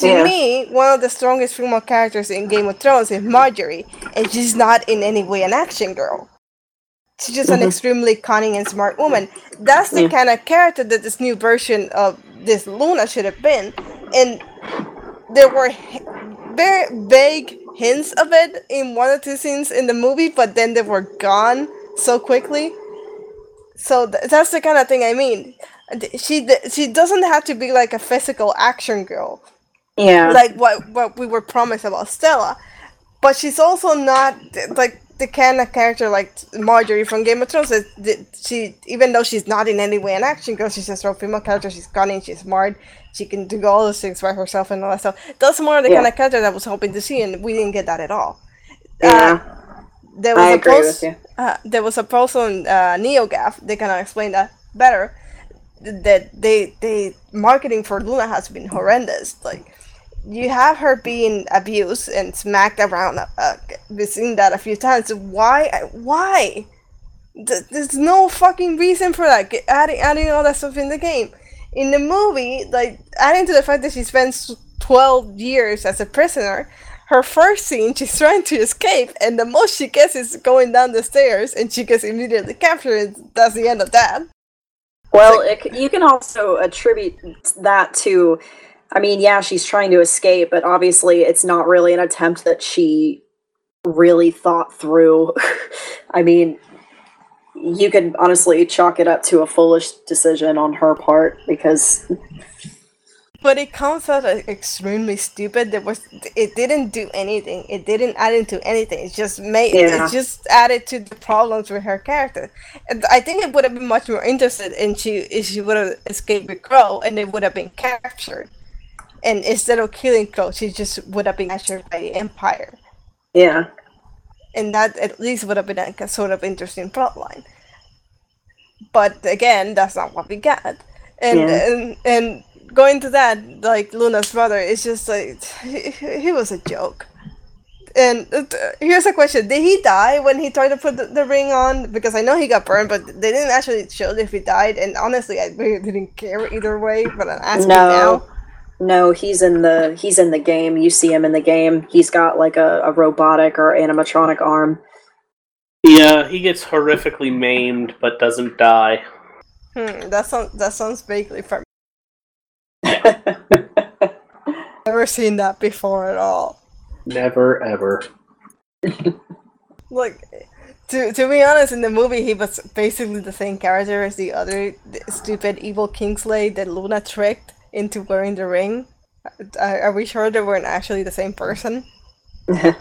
To Yeah. me, one of the strongest female characters in Game of Thrones is Margaery, and she's not in any way an action girl. She's just an Mhm. extremely cunning and smart woman. That's the Yeah. kind of character that this new version of this Luna should have been. And there were very vague hints of it in one or two scenes in the movie, but then they were gone so quickly. So th- that's the kind of thing I mean. She d- she doesn't have to be like a physical action girl yeah like what what we were promised about Stella, but she's also not like the kind of character like Margaery from Game of Thrones. She even though she's not in any way an action girl, she's a strong female character. She's cunning, she's smart, she can do all those things by herself and all that stuff. That's more the Yeah. kind of character that I was hoping to see, and we didn't get that at all. yeah There was I a agree post, with you. uh, there was a post on uh, NeoGaf. They kind of explain that better. That they they marketing for Luna has been horrendous. Like you have her being abused and smacked around. Uh, we've seen that a few times. Why? Why? Th- There's no fucking reason for that. Adding adding all that stuff in the game. In the movie, like adding to the fact that she spends twelve years as a prisoner. Her first scene, [LAUGHS] she's trying to escape, and the most she gets is going down the stairs, and she gets immediately captured. and That's the end of that. Well, it, you can also attribute that to, I mean, yeah, she's trying to escape, but obviously it's not really an attempt that she really thought through. [LAUGHS] I mean, you could honestly chalk it up to a foolish decision on her part because, But it comes out extremely stupid. There was it didn't do anything. It didn't add into anything. It just made Yeah. it just added to the problems with her character. And I think it would have been much more interested in she if she would have escaped with Crowe and it would have been captured. And instead of killing Crowe, she just would have been captured by the Empire. yeah. And that at least would have been like a sort of interesting plotline. But again, that's not what we got. And Yeah. and and going to that, like Luna's brother, it's just like he, he was a joke. And uh, here's a question: Did he die when he tried to put the, the ring on? Because I know he got burned, but they didn't actually show if he died. And honestly, I really didn't care either way. But I'm asking No. now. No, he's in the he's in the game. You see him in the game. He's got like a, a robotic or animatronic arm. Yeah, he gets horrifically maimed but doesn't die. Hmm, that sounds that sounds vaguely familiar. [LAUGHS] Never seen that before at all. Never ever. Like, to to be honest, in the movie he was basically the same character as the other stupid evil Kingsglaive that Luna tricked into wearing the ring. Are, we sure they weren't actually the same person? [LAUGHS]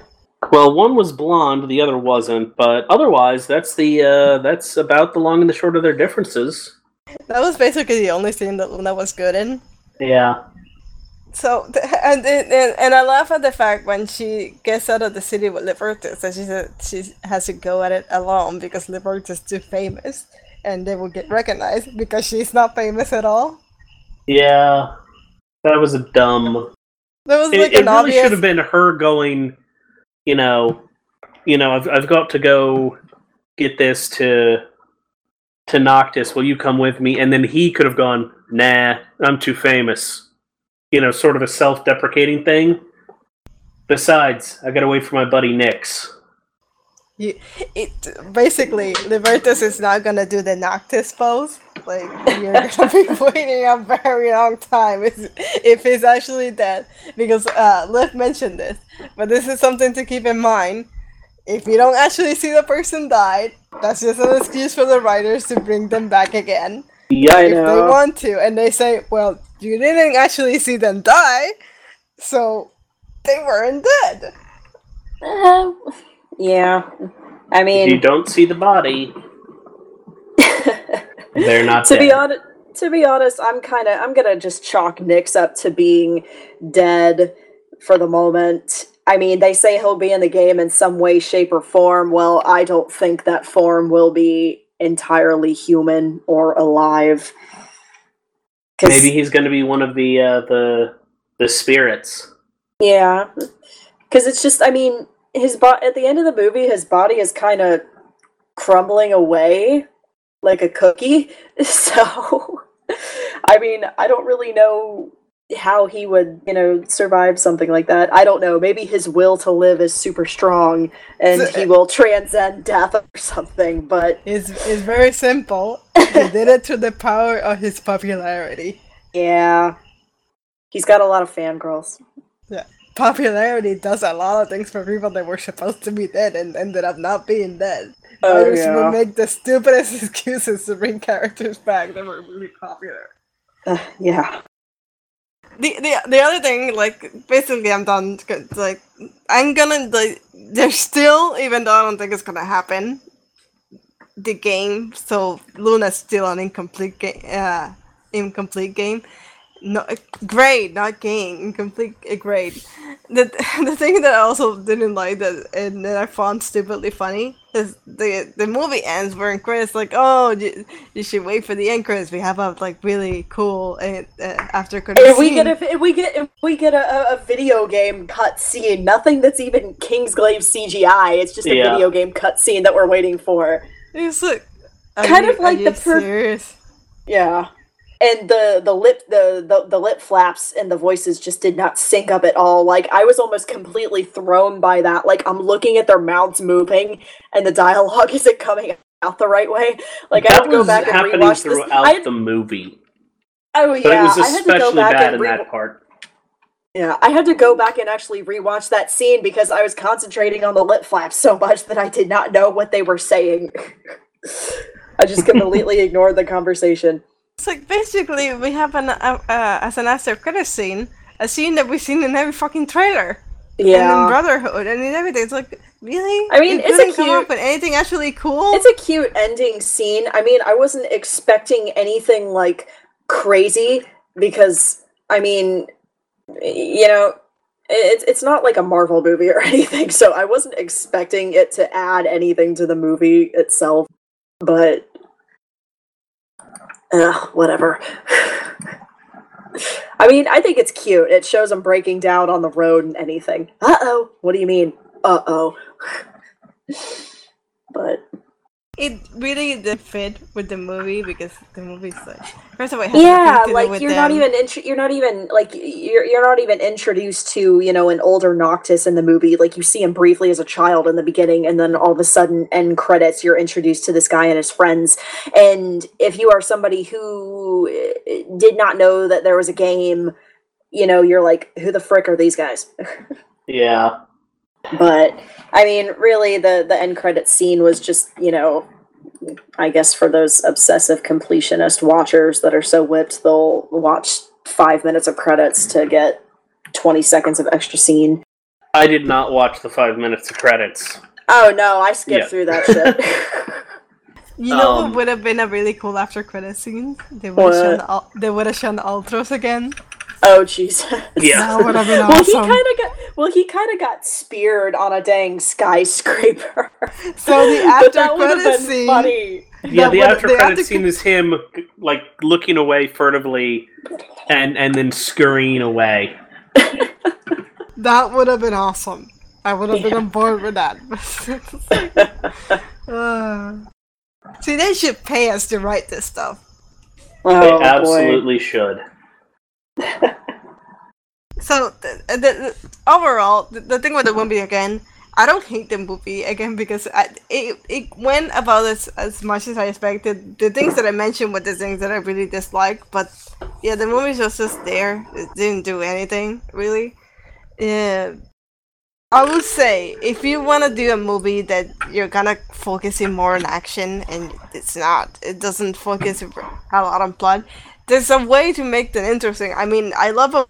Well, one was blonde, the other wasn't, but otherwise, that's the uh, that's about the long and the short of their differences. That was basically the only scene that Luna was good in. Yeah, So and, and and I laugh at the fact when she gets out of the city with Libertus that she said she has to go at it alone because Libertus is too famous and they will get recognized because she's not famous at all. Yeah, that was a dumb. That was It, like it an really obvious. should have been her going. You know, you know, I've I've got to go get this to to Noctis. Will you come with me? And then he could have gone. Nah, I'm too famous. You know, sort of a self-deprecating thing. Besides, I got to wait for my buddy Nyx. You, it basically Libertus is not gonna do the Noctis pose. Like you're [LAUGHS] gonna be waiting a very long time if, if he's actually dead. Because uh Liv mentioned this, but this is something to keep in mind. If you don't actually see the person died, that's just an excuse for the writers to bring them back again Yeah, I if they want to. And they say, "Well, you didn't actually see them die, so they weren't dead." Uh, yeah. I if you don't see the body, They're not [LAUGHS] to be honest, to be honest, I'm kind of I'm gonna just chalk Nyx up to being dead for the moment. I mean, they say he'll be in the game in some way, shape, or form. Well, I don't think that form will be entirely human or alive. Maybe he's going to be one of the uh, the the spirits. Yeah, because it's just, I mean, his bo- at the end of the movie, his body is kind of crumbling away like a cookie. [LAUGHS] So, I mean, I don't really know how he would, you know, survive something like that. I don't know. Maybe his will to live is super strong and he will transcend death or something. But It's, it's very simple. He did it through the power of his popularity. [LAUGHS] yeah, he's got a lot of fangirls. Popularity does a lot of things for people that were supposed to be dead and ended up not being dead. Oh, Others yeah. will make the stupidest [LAUGHS] excuses to bring characters back that were really popular. Uh, yeah. the the the other thing, like basically, I'm done. 'cause, Like, I'm gonna like, there's still, even though I don't think it's gonna happen, the game. So Luna's still an incomplete game. Uh, incomplete game. No, grade, not game. Incomplete uh, grade. The [LAUGHS] the thing that I also didn't like that and that I found stupidly funny is the the movie ends where Chris like, oh, you, you should wait for the end credits. We have a like really cool uh, uh, after credits. If we scene. get a, if we get if we get a, a- a video game cutscene, nothing that's even Kingsglaive CGI. It's just a Yeah. video game cut scene that we're waiting for. It's like Kind you- of like are the you per- serious? Yeah, and the the lip the, the the lip flaps and the voices just did not sync up at all. Like I was almost completely thrown by that. Like I'm looking at their mouths moving, and the dialogue [LAUGHS] isn't coming out the right way. Like I that to go back and happening rewatch this. throughout I had, the movie, oh but yeah, it was I had to go especially back bad and in re- that part. Yeah, I had to go back and actually rewatch that scene because I was concentrating on the lip flaps so much that I did not know what they were saying. [LAUGHS] I just [LAUGHS] completely ignored the conversation. It's like basically we have an uh, uh, as an after credit scene, a scene that we've seen in every fucking trailer. And in Brotherhood and in everything. It's like really. I mean, It it's a couldn't come cute- up with anything actually cool. It's a cute ending scene. I mean, I wasn't expecting anything like crazy because I mean, you know, it's it's not like a Marvel movie or [LAUGHS] anything, so I wasn't expecting it to add anything to the movie itself. But Ugh, whatever. [SIGHS] I mean, I think it's cute. It shows them breaking down on the road and anything. Uh oh. What do you mean? Uh oh. [SIGHS] but it really didn't fit with the movie because the movie's like first of all, it yeah, to like you're not even intro- you're not even like you're you're not even introduced to you know an older Noctis in the movie. Like you see him briefly as a child in the beginning, and then all of a sudden, end credits, you're introduced to this guy and his friends. And if you are somebody who eh, did not know that there was a game, you know, you're like, who the frick are these guys? [LAUGHS] Yeah, but I mean, really, the the end credit scene was just you know, I guess for those obsessive completionist watchers that are so whipped, they'll watch five minutes of credits to get twenty seconds of extra scene. I did not watch the five minutes of credits. Oh no, I skipped Yeah. through that [LAUGHS] shit. You know Um, what would have been a really cool after credit scene? They would have shown Al- they would have shown Ultros again. Oh Jesus. Yeah. That would have been Well, he kind of got well. He kind of got speared on a dang skyscraper. So the [LAUGHS] after that would have credit scene- funny. Yeah, That the after credit scene cre- is him like looking away furtively and and then scurrying away. [LAUGHS] That would have been awesome. I would have been on board with that. Uh, [LAUGHS] see, they should pay us to write this stuff. Oh, they boy. absolutely should. So, the, the, the- overall, the, the thing with the movie again, I don't hate the movie again because I, it, it went about as, as much as I expected. The things that I mentioned were the things that I really disliked, but yeah, the movie was just there. It didn't do anything really. Yeah. I would say if you want to do a movie that you're gonna focusing more on action and it's not, it doesn't focus a lot on plot. There's a way to make that interesting. I mean, I love a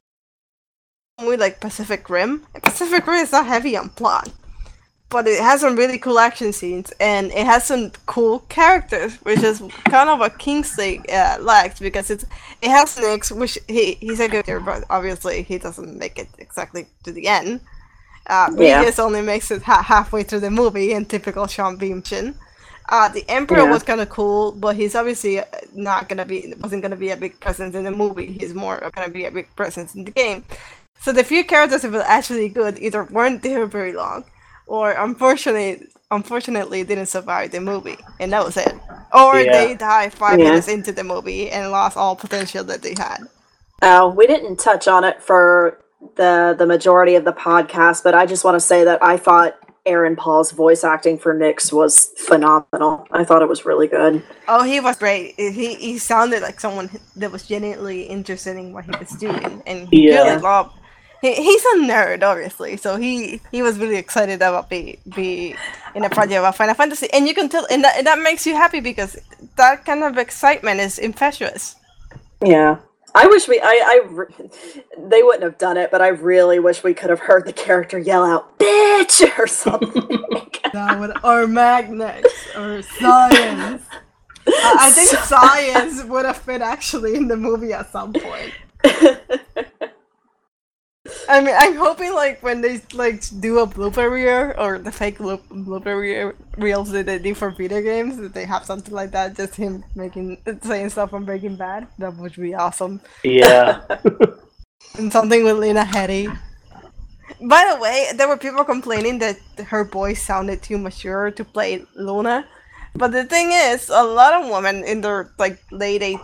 movie like Pacific Rim. Pacific Rim is not heavy on plot. but it has some really cool action scenes and it has some cool characters, which is kind of what Kingsglaive uh, lacked because it's it has Nyx, which he he's a good character, but obviously he doesn't make it exactly to the end. Uh, Yeah. Regis only makes it ha- halfway through the movie in typical Sean Bean fashion. Uh, the Emperor Yeah. was kind of cool, but he's obviously uh, not gonna be wasn't gonna be a big presence in the movie. He's more gonna be a big presence in the game. So the few characters that were actually good either weren't there very long, or unfortunately, unfortunately didn't survive the movie, and that was it. Or Yeah. they died five Yeah. minutes into the movie and lost all potential that they had. Uh, we didn't touch on it for the the majority of the podcast, but I just want to say that I thought Aaron Paul's voice acting for Nyx was phenomenal. I thought it was really good. Oh, he was great. He he sounded like someone that was genuinely interested in what he was doing, and he Yeah. really loved. He, he's a nerd, obviously, so he he was really excited about be be in a project about Final Fantasy, and you can tell, and that, and that makes you happy because that kind of excitement is infectious. Yeah. I wish we I, I they wouldn't have done it, but I really wish we could have heard the character yell out "bitch" [LAUGHS] or something. [LAUGHS] That would or magnets or science. I, I think [LAUGHS] science would have fit actually in the movie at some point. I mean, I'm hoping like when they like do a blooper reel or the fake loop, blooper reel, reels that they do for video games, that they have something like that, just him making saying stuff from Breaking Bad. That would be awesome. Yeah. [LAUGHS] And something with Lena Headey. By the way, there were people complaining that her voice sounded too mature to play Luna. But the thing is, a lot of women in their like late eight,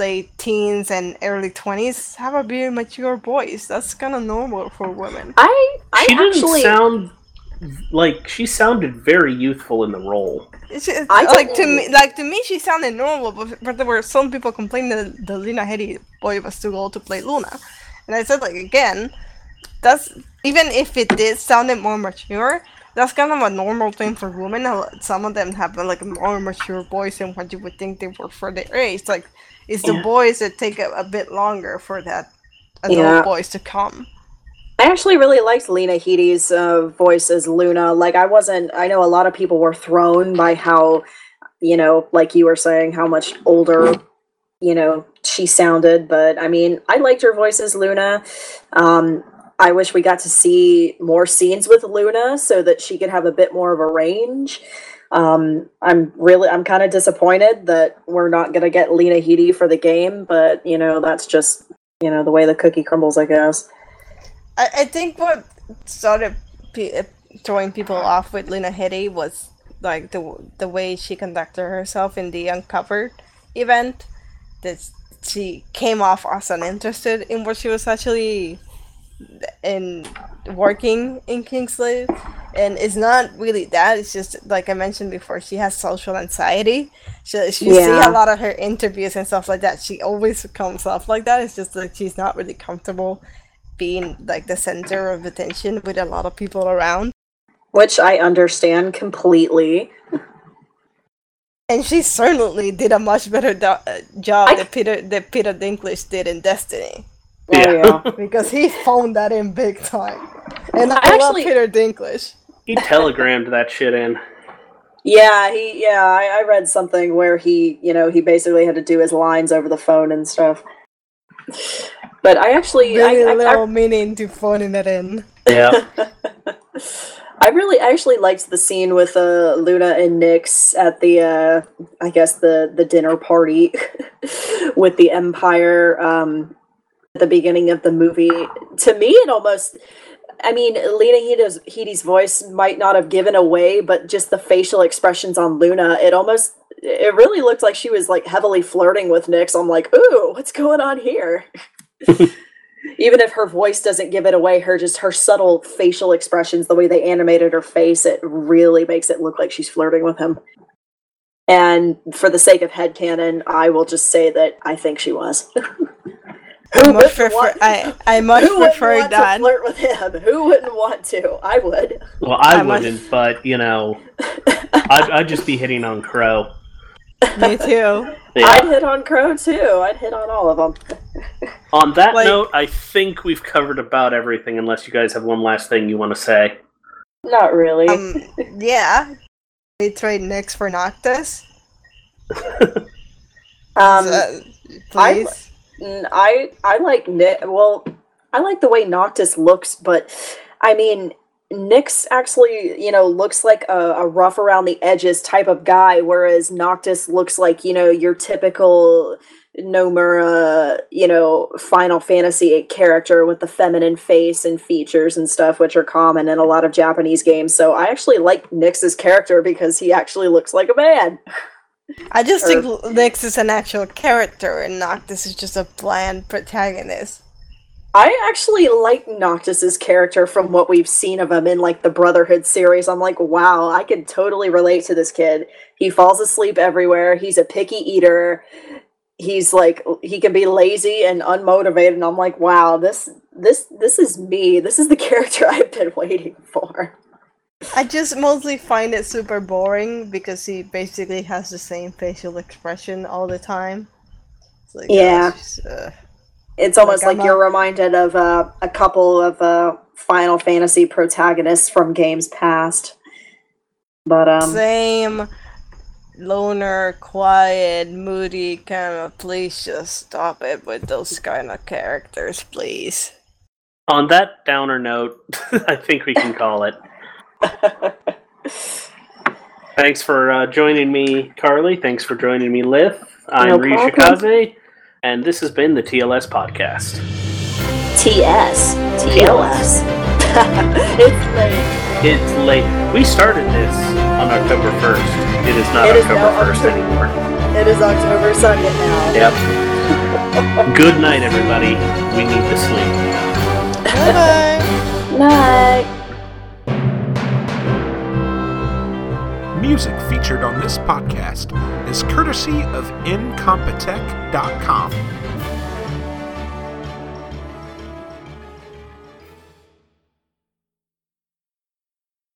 late teens and early twenties have a very mature voice. That's kind of normal for women. I I she didn't actually sound like she sounded very youthful in the role. It's just, I like to me, like to me, she sounded normal, but, but there were some people complaining that the Lena Headey boy was too old to play Luna, and I said like again, that's even if it did sounded more mature, that's kind of a normal thing for women. Some of them have like more mature voice than what you would think they were for their age. Like it's the Yeah. boys that take a, a bit longer for that adult Yeah. voice to come. I actually really liked Lena Headey's uh, voice as Luna. Like, I wasn't, I know a lot of people were thrown by how, you know, like you were saying, how much older, you know, she sounded. But I mean, I liked her voice as Luna. Um, I wish we got to see more scenes with Luna so that she could have a bit more of a range. Um, I'm really, I'm kind of disappointed that we're not going to get Lena Headey for the game, but, you know, that's just, you know, the way the cookie crumbles, I guess. I, I think what started pe- uh, throwing people off with Lena Headey was like the the way she conducted herself in the Uncovered event. That she came off as uninterested in what she was actually in working in Kingsglaive, and it's not really that. It's just like I mentioned before, she has social anxiety. She, she see Yeah. a lot of her interviews and stuff like that. She always comes off like that. It's just like she's not really comfortable being like the center of attention with a lot of people around. which I understand completely. And she certainly did a much better do- uh, job I- that Peter that Peter Dinklage did in Destiny Yeah. Oh, [LAUGHS] because he phoned that in big time. And I, I love actually- Peter Dinklage. He telegrammed that shit in. yeah, he yeah, I, I read something where he, you know, he basically had to do his lines over the phone and stuff. But I actually Very I, I, little meaning to phoning it in. Yeah. [LAUGHS] I really I actually liked the scene with uh, Luna and Nyx at the uh, I guess the the dinner party [LAUGHS] with the Empire um, at the beginning of the movie. To me, it almost I mean, Lena Headey's, Headey's voice might not have given away, but just the facial expressions on Luna, it almost it really looked like she was like heavily flirting with Nyx. I'm like, ooh, what's going on here? [LAUGHS] Even if her voice doesn't give it away, her just her subtle facial expressions, the way they animated her face, it really makes it look like she's flirting with him. And for the sake of headcanon, I will just say that I think she was. [LAUGHS] I Who much prefer want- I, I much Who wouldn't prefer want that. to flirt with him? Who wouldn't want to? I would. Well, I I wouldn't, but you know, [LAUGHS] I'd, I'd just be hitting on Crowe. Me too. Yeah. I'd hit on Crowe too. I'd hit on all of them. [LAUGHS] On that Like- note, I think we've covered about everything, unless you guys have one last thing you want to say. Not really. Um, yeah. We trade Nyx for Noctis. [LAUGHS] Um, I- please. N- I I like Nick. Well, I like the way Noctis looks, but I mean, Nyx actually, you know, looks like a, a rough around the edges type of guy, whereas Noctis looks like you know your typical Nomura, you know, Final Fantasy character with the feminine face and features and stuff, which are common in a lot of Japanese games. So I actually like Nyx's character because he actually looks like a man. [LAUGHS] I just or- think Nyx is an actual character and Noctis is just a bland protagonist. I actually like Noctis's character from what we've seen of him in like the Brotherhood series. I'm like, wow, I can totally relate to this kid. He falls asleep everywhere. He's a picky eater. He's like he can be lazy and unmotivated and I'm like, wow, this this this is me. This is the [LAUGHS] character I've been waiting for. I just mostly find it super boring because he basically has the same facial expression all the time. It's like, Yeah. uh, just, uh, It's almost Like, like, you're not- reminded of uh, a couple of uh, Final Fantasy protagonists from games past. But um same loner, quiet, moody kind of. Please just stop it with those kind of characters, please. On that downer note, [LAUGHS] I think we can call it. Thanks for uh, joining me, Carly. Thanks for joining me, Lith. I'm No Ryu problem. Shikaze, and this has been the TLS podcast. TS. TLS. [LAUGHS] it's late. It's late. We started this on October 1st. It is not It is October now 1st October- anymore. It is October 2nd now. Yep. [LAUGHS] Good night, everybody. We need to sleep. Bye bye. Night. Music featured on this podcast is courtesy of Incompetech.com.